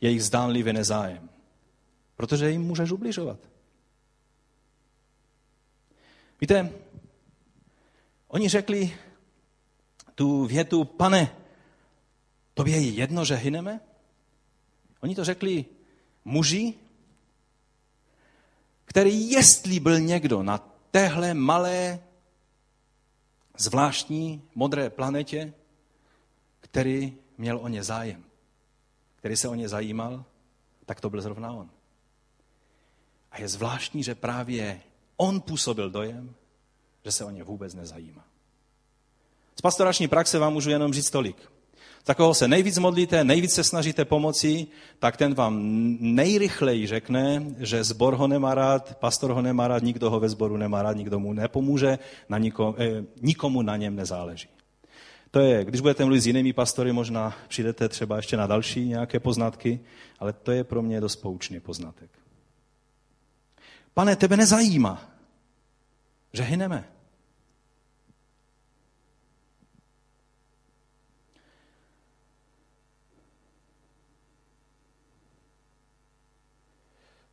jejich zdánlivý nezájem. Protože jim můžeš ubližovat. Víte, oni řekli tu větu, pane, tobě je jedno, že hyneme? Oni to řekli muži, který jestli byl někdo na téhle malé, zvláštní, modré planetě, který měl o ně zájem, který se o ně zajímal, tak to byl zrovna on. A je zvláštní, že právě on působil dojem, že se o ně vůbec nezajímá. Z pastorační praxe vám můžu jenom říct tolik. Za koho se nejvíc modlíte, nejvíc se snažíte pomoci, tak ten vám nejrychleji řekne, že zbor ho nemá rád, pastor ho nemá rád, nikdo ho ve sboru nemá rád, nikdo mu nepomůže, na nikomu, eh, nikomu na něm nezáleží. To je, když budete mluvit s jinými pastory, možná přijdete třeba ještě na další nějaké poznatky, ale to je pro mě dost poučný poznatek. Pane, tebe nezajímá, že hyneme.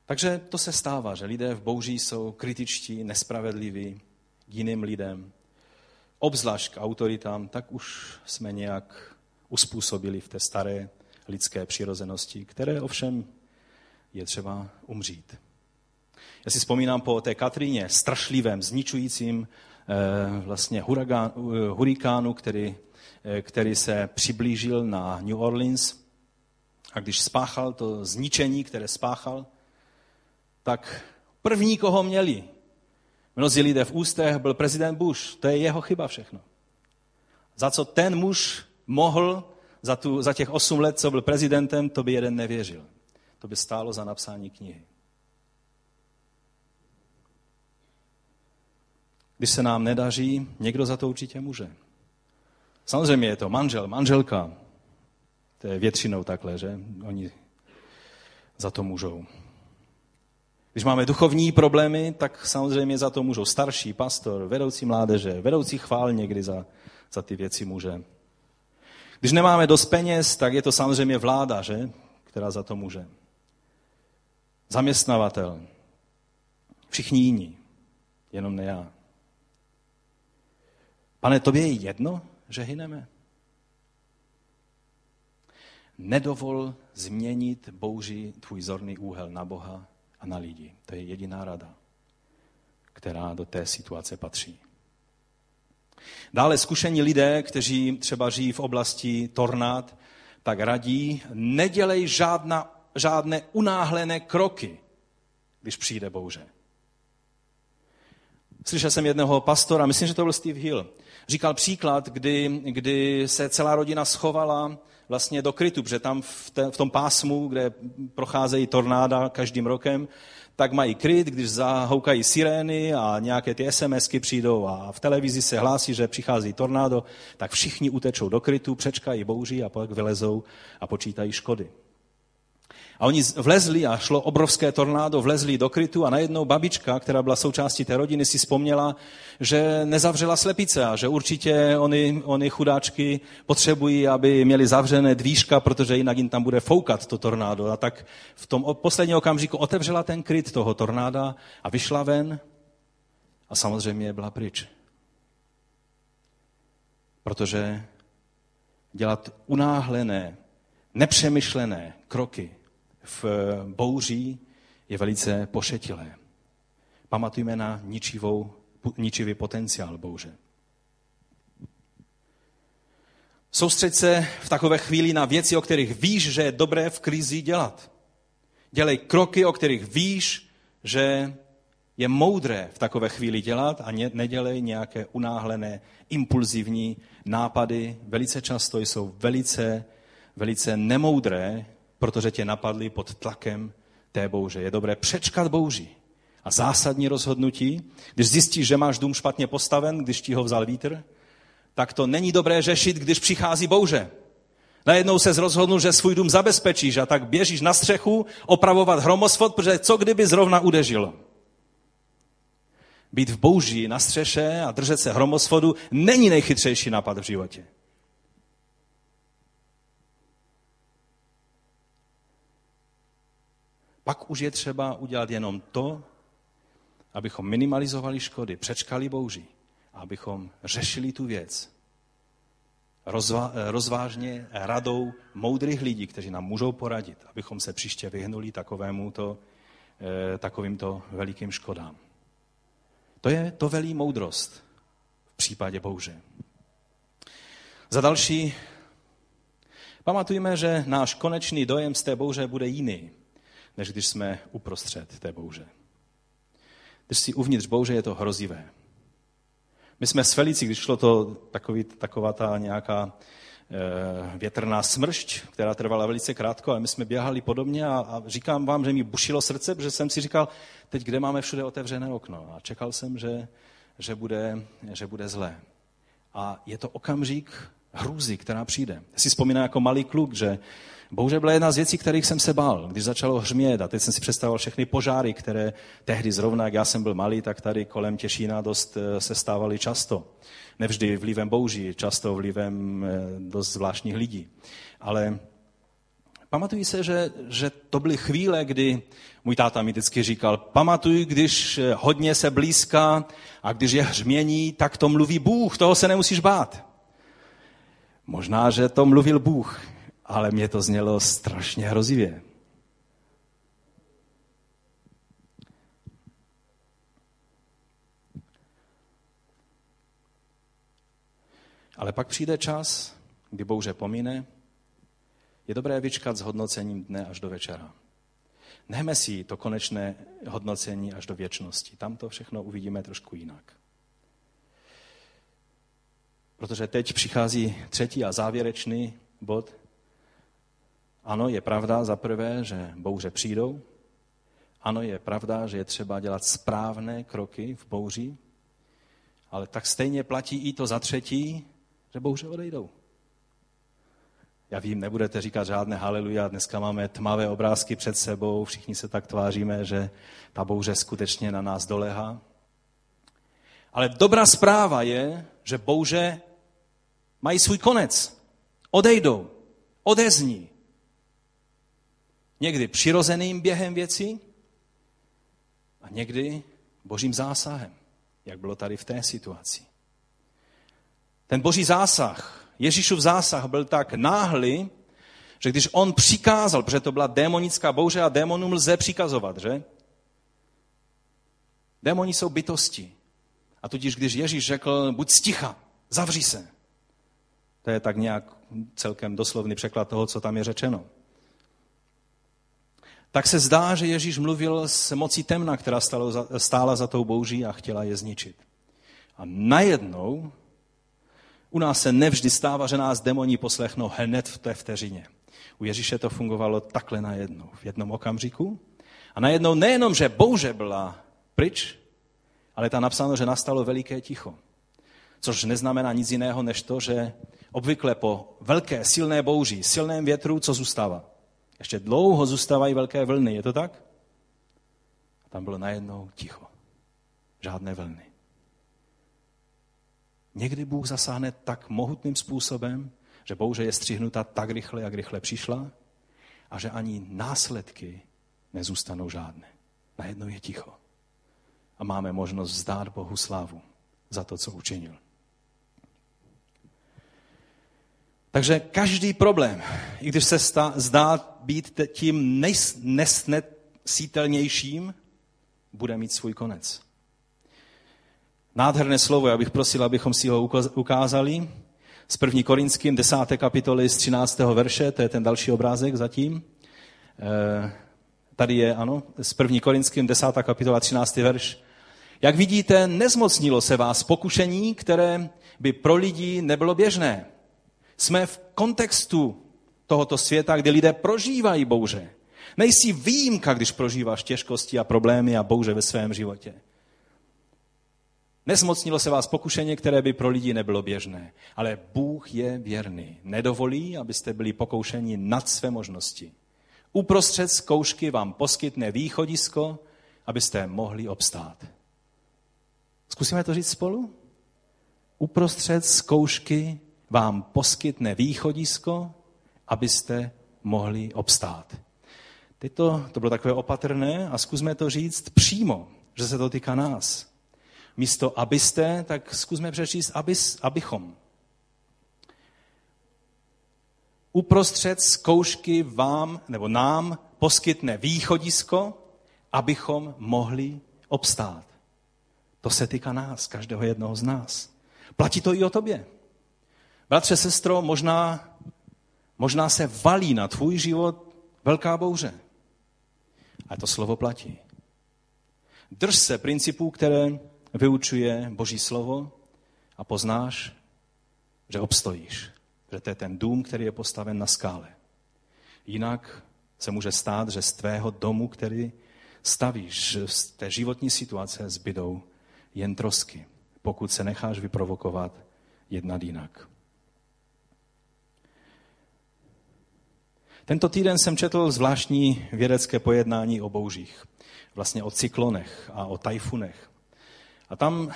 Takže to se stává, že lidé v bouří jsou kritičtí, nespravedliví k jiným lidem, obzvlášť k autoritám, tak už jsme nějak uspůsobili v té staré lidské přirozenosti, které ovšem je třeba umřít. Já si vzpomínám po té Katríně, strašlivém, zničujícím eh, vlastně huragán, eh, hurikánu, který, eh, který se přiblížil na New Orleans. A když spáchal to zničení, které spáchal, tak první, koho měli, mnozí lidé v ústech, byl prezident Bush. To je jeho chyba všechno. Za co ten muž mohl za, tu, za těch osm let, co byl prezidentem, to by jeden nevěřil. To by stálo za napsání knihy. Když se nám nedaří, někdo za to určitě může. Samozřejmě je to manžel, manželka. To je většinou takhle, že? Oni za to můžou. Když máme duchovní problémy, tak samozřejmě za to můžou starší, pastor, vedoucí mládeže, vedoucí chvál někdy za, za ty věci může. Když nemáme dost peněz, tak je to samozřejmě vláda, že? která za to může. Zaměstnavatel. Všichni jiní, jenom ne já. Pane, tobě je jedno, že hyneme? Nedovol změnit bouři tvůj zorný úhel na Boha a na lidi. To je jediná rada, která do té situace patří. Dále zkušení lidé, kteří třeba žijí v oblasti tornád, tak radí, nedělej žádná, žádné unáhlené kroky, když přijde bouře. Slyšel jsem jednoho pastora, myslím, že to byl Steve Hill, říkal příklad, kdy, kdy se celá rodina schovala vlastně do krytu, protože tam v, te, v tom pásmu, kde procházejí tornáda každým rokem, tak mají kryt, když zahoukají sirény a nějaké ty SMSky přijdou a v televizi se hlásí, že přichází tornádo, tak všichni utečou do krytu, přečkají bouří a pak vylezou a počítají škody. A oni vlezli a šlo obrovské tornádo, vlezli do krytu a najednou babička, která byla součástí té rodiny, si vzpomněla, že nezavřela slepice a že určitě oni, oni chudáčky potřebují, aby měli zavřené dvířka, protože jinak jim tam bude foukat to tornádo. A tak v tom posledním okamžiku otevřela ten kryt toho tornáda a vyšla ven a samozřejmě byla pryč. Protože dělat unáhlené, nepřemýšlené kroky v bouří je velice pošetilé. Pamatujme na ničivou, ničivý potenciál bouře. Soustřeď se v takové chvíli na věci, o kterých víš, že je dobré v krizi dělat. Dělej kroky, o kterých víš, že je moudré v takové chvíli dělat a nedělej nějaké unáhlené, impulzivní nápady. Velice často jsou velice, velice nemoudré protože tě napadli pod tlakem té bouře. Je dobré přečkat bouři. A zásadní rozhodnutí, když zjistíš, že máš dům špatně postaven, když ti ho vzal vítr, tak to není dobré řešit, když přichází bouře. Najednou se rozhodnul, že svůj dům zabezpečíš a tak běžíš na střechu opravovat hromosvod, protože co kdyby zrovna udeřilo? Být v bouži na střeše a držet se hromosvodu není nejchytřejší nápad v životě. Pak už je třeba udělat jenom to, abychom minimalizovali škody, přečkali bouři, abychom řešili tu věc rozva, rozvážně radou moudrých lidí, kteří nám můžou poradit, abychom se příště vyhnuli takovému to, eh, takovýmto velikým škodám. To je to velí moudrost v případě bouře. Za další, Pamatujme, že náš konečný dojem z té bouře bude jiný, než když jsme uprostřed té bouře. Když si uvnitř bouře, je to hrozivé. My jsme s Felicí, když šlo to takový, taková ta nějaká e, větrná smršť, která trvala velice krátko, ale my jsme běhali podobně a, a říkám vám, že mi bušilo srdce, protože jsem si říkal, teď kde máme všude otevřené okno. A čekal jsem, že, že, bude, že bude zlé. A je to okamžik hrůzy, která přijde. Já si vzpomínám jako malý kluk, že bouře byla jedna z věcí, kterých jsem se bál, když začalo hřmět. A teď jsem si představoval všechny požáry, které tehdy zrovna, jak já jsem byl malý, tak tady kolem Těšína dost eh, se stávaly často. Nevždy vlivem bouří, často vlivem eh, dost zvláštních lidí. Ale pamatuji se, že, že to byly chvíle, kdy můj táta mi vždycky říkal, pamatuj, když eh, hodně se blízká a když je hřmění, tak to mluví Bůh, toho se nemusíš bát. Možná, že to mluvil Bůh, ale mě to znělo strašně hrozivě. Ale pak přijde čas, kdy bouře pomine, je dobré vyčkat s hodnocením dne až do večera. Nechme si to konečné hodnocení až do věčnosti. Tam to všechno uvidíme trošku jinak. Protože teď přichází třetí a závěrečný bod. Ano, je pravda za prvé, že bouře přijdou. Ano, je pravda, že je třeba dělat správné kroky v bouři. Ale tak stejně platí i to za třetí, že bouře odejdou. Já vím, nebudete říkat žádné haleluja, dneska máme tmavé obrázky před sebou, všichni se tak tváříme, že ta bouře skutečně na nás dolehá. Ale dobrá zpráva je, že bouře mají svůj konec. Odejdou, odezní. Někdy přirozeným během věcí a někdy božím zásahem, jak bylo tady v té situaci. Ten boží zásah, Ježíšův zásah byl tak náhlý, že když on přikázal, protože to byla démonická bouře a démonům lze přikazovat, že? Démoni jsou bytosti. A tudíž, když Ježíš řekl, buď sticha, zavři se. To je tak nějak celkem doslovný překlad toho, co tam je řečeno. Tak se zdá, že Ježíš mluvil s mocí temna, která stála za tou bouří a chtěla je zničit. A najednou u nás se nevždy stává, že nás demoni poslechnou hned v té vteřině. U Ježíše to fungovalo takhle najednou, v jednom okamžiku. A najednou nejenom, že bouře byla pryč, ale tam napsáno, že nastalo veliké ticho. Což neznamená nic jiného, než to, že obvykle po velké silné bouři, silném větru, co zůstává? Ještě dlouho zůstávají velké vlny, je to tak? A tam bylo najednou ticho. Žádné vlny. Někdy Bůh zasáhne tak mohutným způsobem, že bouře je střihnuta tak rychle, jak rychle přišla a že ani následky nezůstanou žádné. Najednou je ticho. A máme možnost vzdát Bohu slávu za to, co učinil. Takže každý problém, i když se stá, zdá být tím nesnesitelnějším, bude mít svůj konec. Nádherné slovo, já bych prosil, abychom si ho ukázali. Z 1. Korinským 10. kapitoly z 13. verše, to je ten další obrázek zatím. Eh, tady je, ano, z 1. Korinským 10. kapitola 13. verš. Jak vidíte, nezmocnilo se vás pokušení, které by pro lidi nebylo běžné. Jsme v kontextu tohoto světa, kdy lidé prožívají bouře. Nejsi výjimka, když prožíváš těžkosti a problémy a bouře ve svém životě. Nesmocnilo se vás pokušení, které by pro lidi nebylo běžné. Ale Bůh je věrný. Nedovolí, abyste byli pokoušeni nad své možnosti. Uprostřed zkoušky vám poskytne východisko, abyste mohli obstát. Zkusíme to říct spolu? Uprostřed zkoušky vám poskytne východisko, abyste mohli obstát. Teď to, to bylo takové opatrné a zkusme to říct přímo, že se to týká nás. Místo abyste, tak zkusme přečíst abys, abychom. Uprostřed zkoušky vám nebo nám poskytne východisko, abychom mohli obstát. To se týká nás, každého jednoho z nás. Platí to i o tobě. Bratře, sestro, možná Možná se valí na tvůj život velká bouře. A to slovo platí. Drž se principů, které vyučuje Boží slovo a poznáš, že obstojíš. Že to je ten dům, který je postaven na skále. Jinak se může stát, že z tvého domu, který stavíš, z té životní situace zbydou jen trosky, pokud se necháš vyprovokovat jednat jinak. Tento týden jsem četl zvláštní vědecké pojednání o bouřích, vlastně o cyklonech a o tajfunech. A tam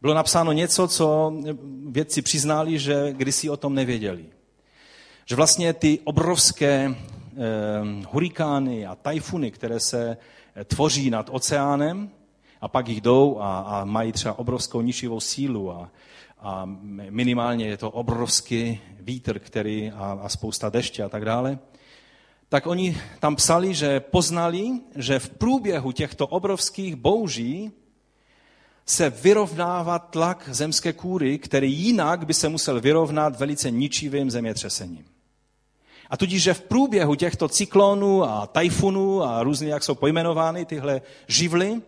bylo napsáno něco, co vědci přiznali, že kdysi o tom nevěděli. Že vlastně ty obrovské eh, hurikány a tajfuny, které se tvoří nad oceánem a pak jich jdou a, a mají třeba obrovskou ničivou sílu a, a minimálně je to obrovský vítr, který a, a spousta deště a tak dále, tak oni tam psali, že poznali, že v průběhu těchto obrovských bouří se vyrovnává tlak zemské kůry, který jinak by se musel vyrovnat velice ničivým zemětřesením. A tudíž, že v průběhu těchto cyklonů a tajfunů a různě, jak jsou pojmenovány tyhle živly,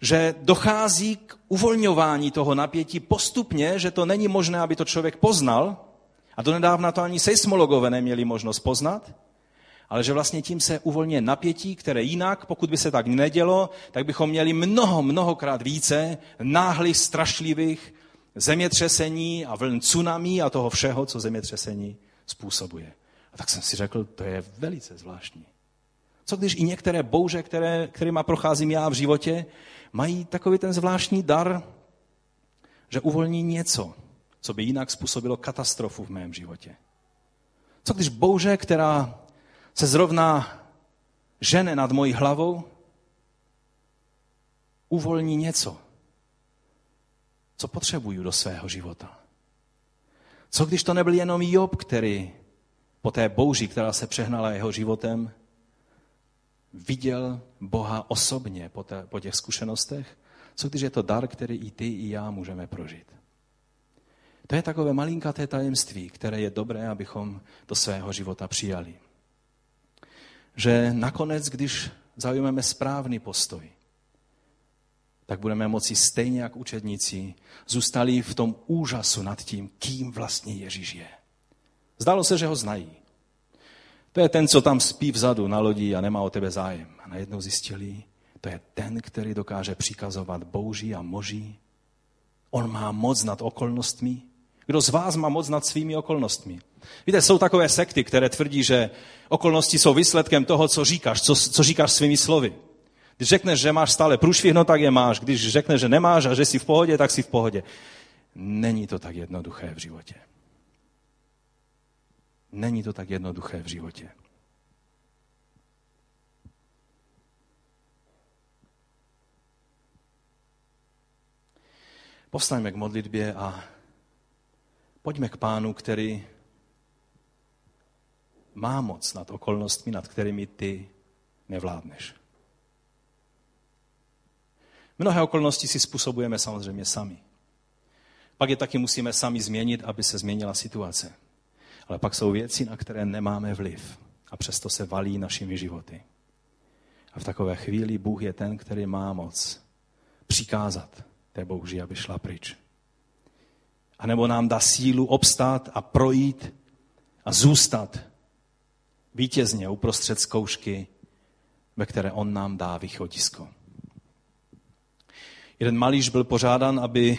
že dochází k uvolňování toho napětí postupně, že to není možné, aby to člověk poznal, a donedávna to ani seismologové neměli možnost poznat, ale že vlastně tím se uvolňuje napětí, které jinak, pokud by se tak nedělo, tak bychom měli mnoho, mnohokrát více náhlých, strašlivých zemětřesení a vln tsunami a toho všeho, co zemětřesení způsobuje. A tak jsem si řekl, to je velice zvláštní. Co když i některé bouře, které, kterýma procházím já v životě, mají takový ten zvláštní dar, že uvolní něco, co by jinak způsobilo katastrofu v mém životě. Co když bouře, která se zrovna žene nad mojí hlavou, uvolní něco, co potřebuju do svého života. Co když to nebyl jenom Job, který po té bouři, která se přehnala jeho životem, viděl Boha osobně po, těch zkušenostech? Co když je to dar, který i ty, i já můžeme prožít? To je takové malinkaté tajemství, které je dobré, abychom do svého života přijali že nakonec, když zaujmeme správný postoj, tak budeme moci stejně jak učedníci zůstali v tom úžasu nad tím, kým vlastně Ježíš je. Zdalo se, že ho znají. To je ten, co tam spí vzadu na lodi a nemá o tebe zájem. A najednou zjistili, to je ten, který dokáže přikazovat bouří a moží. On má moc nad okolnostmi. Kdo z vás má moc nad svými okolnostmi? Víte, jsou takové sekty, které tvrdí, že okolnosti jsou výsledkem toho, co říkáš, co, co říkáš svými slovy. Když řekneš, že máš stále průšvih, no tak je máš. Když řekneš, že nemáš a že jsi v pohodě, tak jsi v pohodě. Není to tak jednoduché v životě. Není to tak jednoduché v životě. Povstaňme k modlitbě a pojďme k pánu, který má moc nad okolnostmi, nad kterými ty nevládneš. Mnohé okolnosti si způsobujeme samozřejmě sami. Pak je taky musíme sami změnit, aby se změnila situace. Ale pak jsou věci, na které nemáme vliv a přesto se valí našimi životy. A v takové chvíli Bůh je ten, který má moc přikázat té bouři, aby šla pryč. A nebo nám dá sílu obstát a projít a zůstat vítězně uprostřed zkoušky, ve které on nám dá východisko. Jeden malíš byl pořádan, aby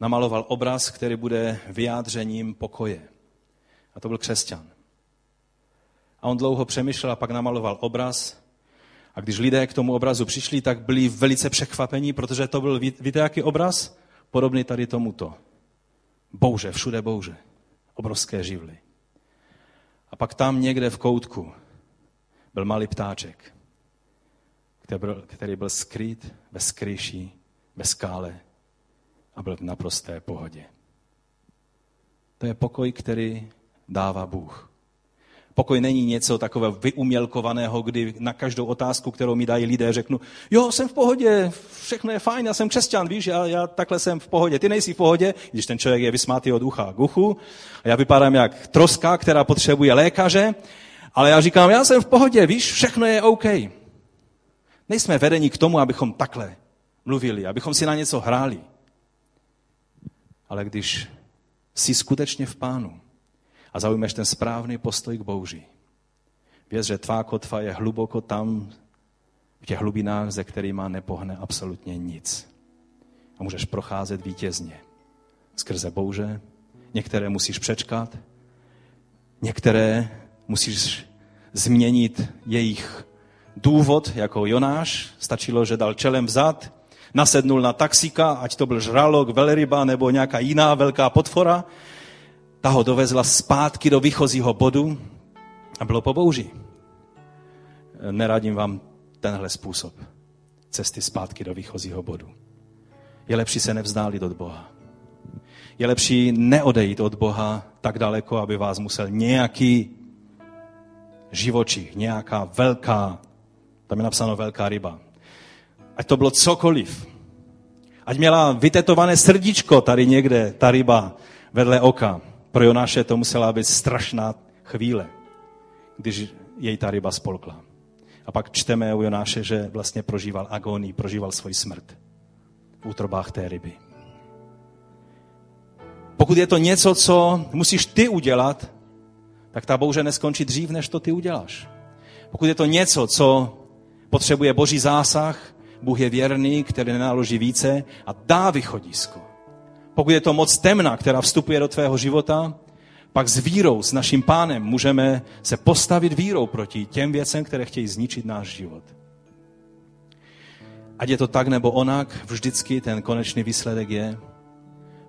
namaloval obraz, který bude vyjádřením pokoje. A to byl křesťan. A on dlouho přemýšlel a pak namaloval obraz. A když lidé k tomu obrazu přišli, tak byli velice překvapení, protože to byl, víte, jaký obraz? Podobný tady tomuto. Bouře, všude bouře. Obrovské živly. A pak tam někde v koutku byl malý ptáček, který byl skryt ve skryši, ve skále a byl v naprosté pohodě. To je pokoj, který dává Bůh. Pokoj není něco takového vyumělkovaného, kdy na každou otázku, kterou mi dají lidé, řeknu, jo, jsem v pohodě, všechno je fajn, já jsem křesťan, víš, já, já takhle jsem v pohodě, ty nejsi v pohodě, když ten člověk je vysmátý od ucha k uchu, a já vypadám jak troska, která potřebuje lékaře, ale já říkám, já jsem v pohodě, víš, všechno je OK. Nejsme vedeni k tomu, abychom takhle mluvili, abychom si na něco hráli. Ale když jsi skutečně v pánu a zaujmeš ten správný postoj k bouři, věř, že tvá kotva je hluboko tam, v těch hlubinách, ze kterými nepohne absolutně nic. A můžeš procházet vítězně skrze bouře. Některé musíš přečkat, některé musíš změnit jejich důvod, jako Jonáš. Stačilo, že dal čelem vzad, nasednul na taxika, ať to byl žralok, velryba nebo nějaká jiná velká potvora. Ta ho dovezla zpátky do výchozího bodu a bylo po bouři. Neradím vám tenhle způsob cesty zpátky do výchozího bodu. Je lepší se nevzdálit od Boha. Je lepší neodejít od Boha tak daleko, aby vás musel nějaký živočich, nějaká velká, tam je napsáno velká ryba. Ať to bylo cokoliv. Ať měla vytetované srdíčko tady někde, ta ryba, vedle oka. Pro Jonáše to musela být strašná chvíle, když jej ta ryba spolkla. A pak čteme u Jonáše, že vlastně prožíval agonii, prožíval svoji smrt v útrobách té ryby. Pokud je to něco, co musíš ty udělat, tak ta bouře neskončí dřív, než to ty uděláš. Pokud je to něco, co potřebuje boží zásah, Bůh je věrný, který nenaloží více a dá východisko. Pokud je to moc temna, která vstupuje do tvého života, pak s vírou, s naším pánem můžeme se postavit vírou proti těm věcem, které chtějí zničit náš život. Ať je to tak nebo onak, vždycky ten konečný výsledek je,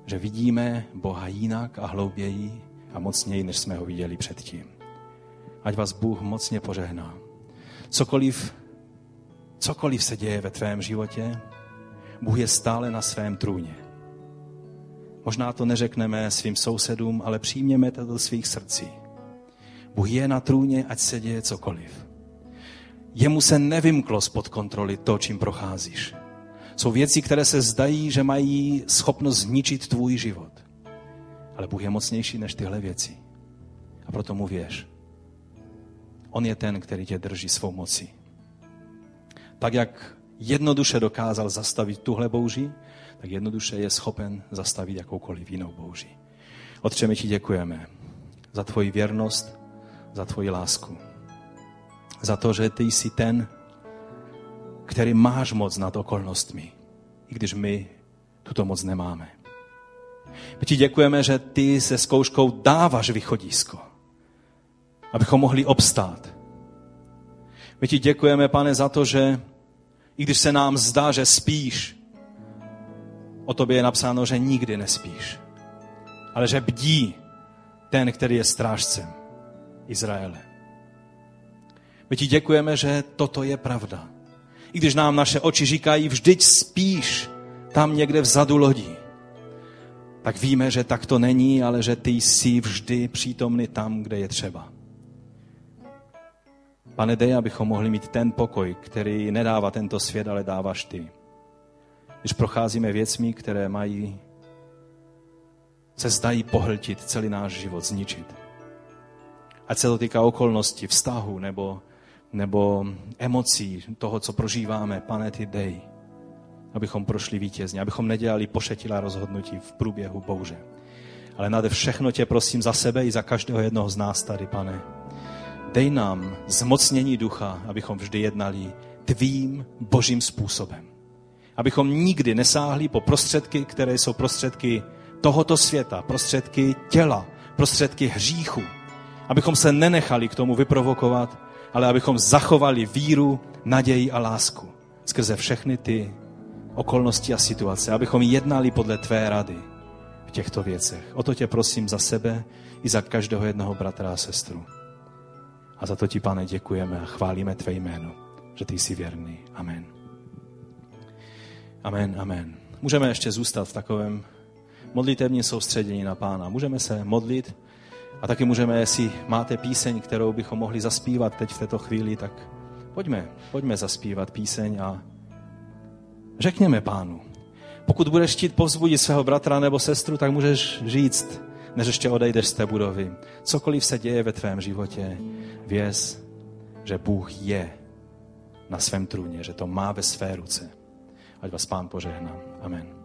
že vidíme Boha jinak a hlouběji a mocněji, než jsme ho viděli předtím. Ať vás Bůh mocně požehná. Cokoliv, cokoliv se děje ve tvém životě, Bůh je stále na svém trůně. Možná to neřekneme svým sousedům, ale přijměme to do svých srdcí. Bůh je na trůně, ať se děje cokoliv. Jemu se nevymklo spod kontroly to, čím procházíš. Jsou věci, které se zdají, že mají schopnost zničit tvůj život. Ale Bůh je mocnější než tyhle věci. A proto mu věř. On je ten, který tě drží svou mocí. Tak jak jednoduše dokázal zastavit tuhle bouři, tak jednoduše je schopen zastavit jakoukoliv jinou bouři. Otče, my ti děkujeme za tvoji věrnost, za tvoji lásku. Za to, že ty jsi ten, který máš moc nad okolnostmi, i když my tuto moc nemáme. My ti děkujeme, že ty se zkouškou dáváš východisko, abychom mohli obstát. My ti děkujeme, pane, za to, že i když se nám zdá, že spíš, o tobě je napsáno, že nikdy nespíš, ale že bdí ten, který je strážcem Izraele. My ti děkujeme, že toto je pravda. I když nám naše oči říkají, vždyť spíš tam někde vzadu lodí tak víme, že tak to není, ale že ty jsi vždy přítomný tam, kde je třeba. Pane, dej, abychom mohli mít ten pokoj, který nedává tento svět, ale dáváš ty. Když procházíme věcmi, které mají, se zdají pohltit celý náš život, zničit. Ať se to týká okolností, vztahu nebo, nebo emocí, toho, co prožíváme, pane, ty dej abychom prošli vítězně, abychom nedělali pošetilá rozhodnutí v průběhu bouře. Ale nade všechno tě prosím za sebe i za každého jednoho z nás tady, pane. Dej nám zmocnění ducha, abychom vždy jednali tvým božím způsobem. Abychom nikdy nesáhli po prostředky, které jsou prostředky tohoto světa, prostředky těla, prostředky hříchu. Abychom se nenechali k tomu vyprovokovat, ale abychom zachovali víru, naději a lásku skrze všechny ty okolnosti a situace, abychom jednali podle tvé rady v těchto věcech. O to tě prosím za sebe i za každého jednoho bratra a sestru. A za to ti, pane, děkujeme a chválíme tvé jméno, že ty jsi věrný. Amen. Amen, amen. Můžeme ještě zůstat v takovém modlitevním soustředění na pána. Můžeme se modlit A taky můžeme, jestli máte píseň, kterou bychom mohli zaspívat teď v této chvíli, tak pojďme, pojďme zaspívat píseň a řekněme pánu. Pokud budeš chtít povzbudit svého bratra nebo sestru, tak můžeš říct, než ještě odejdeš z té budovy. Cokoliv se děje ve tvém životě, věz, že Bůh je na svém trůně, že to má ve své ruce. Ať vás pán požehná. Amen.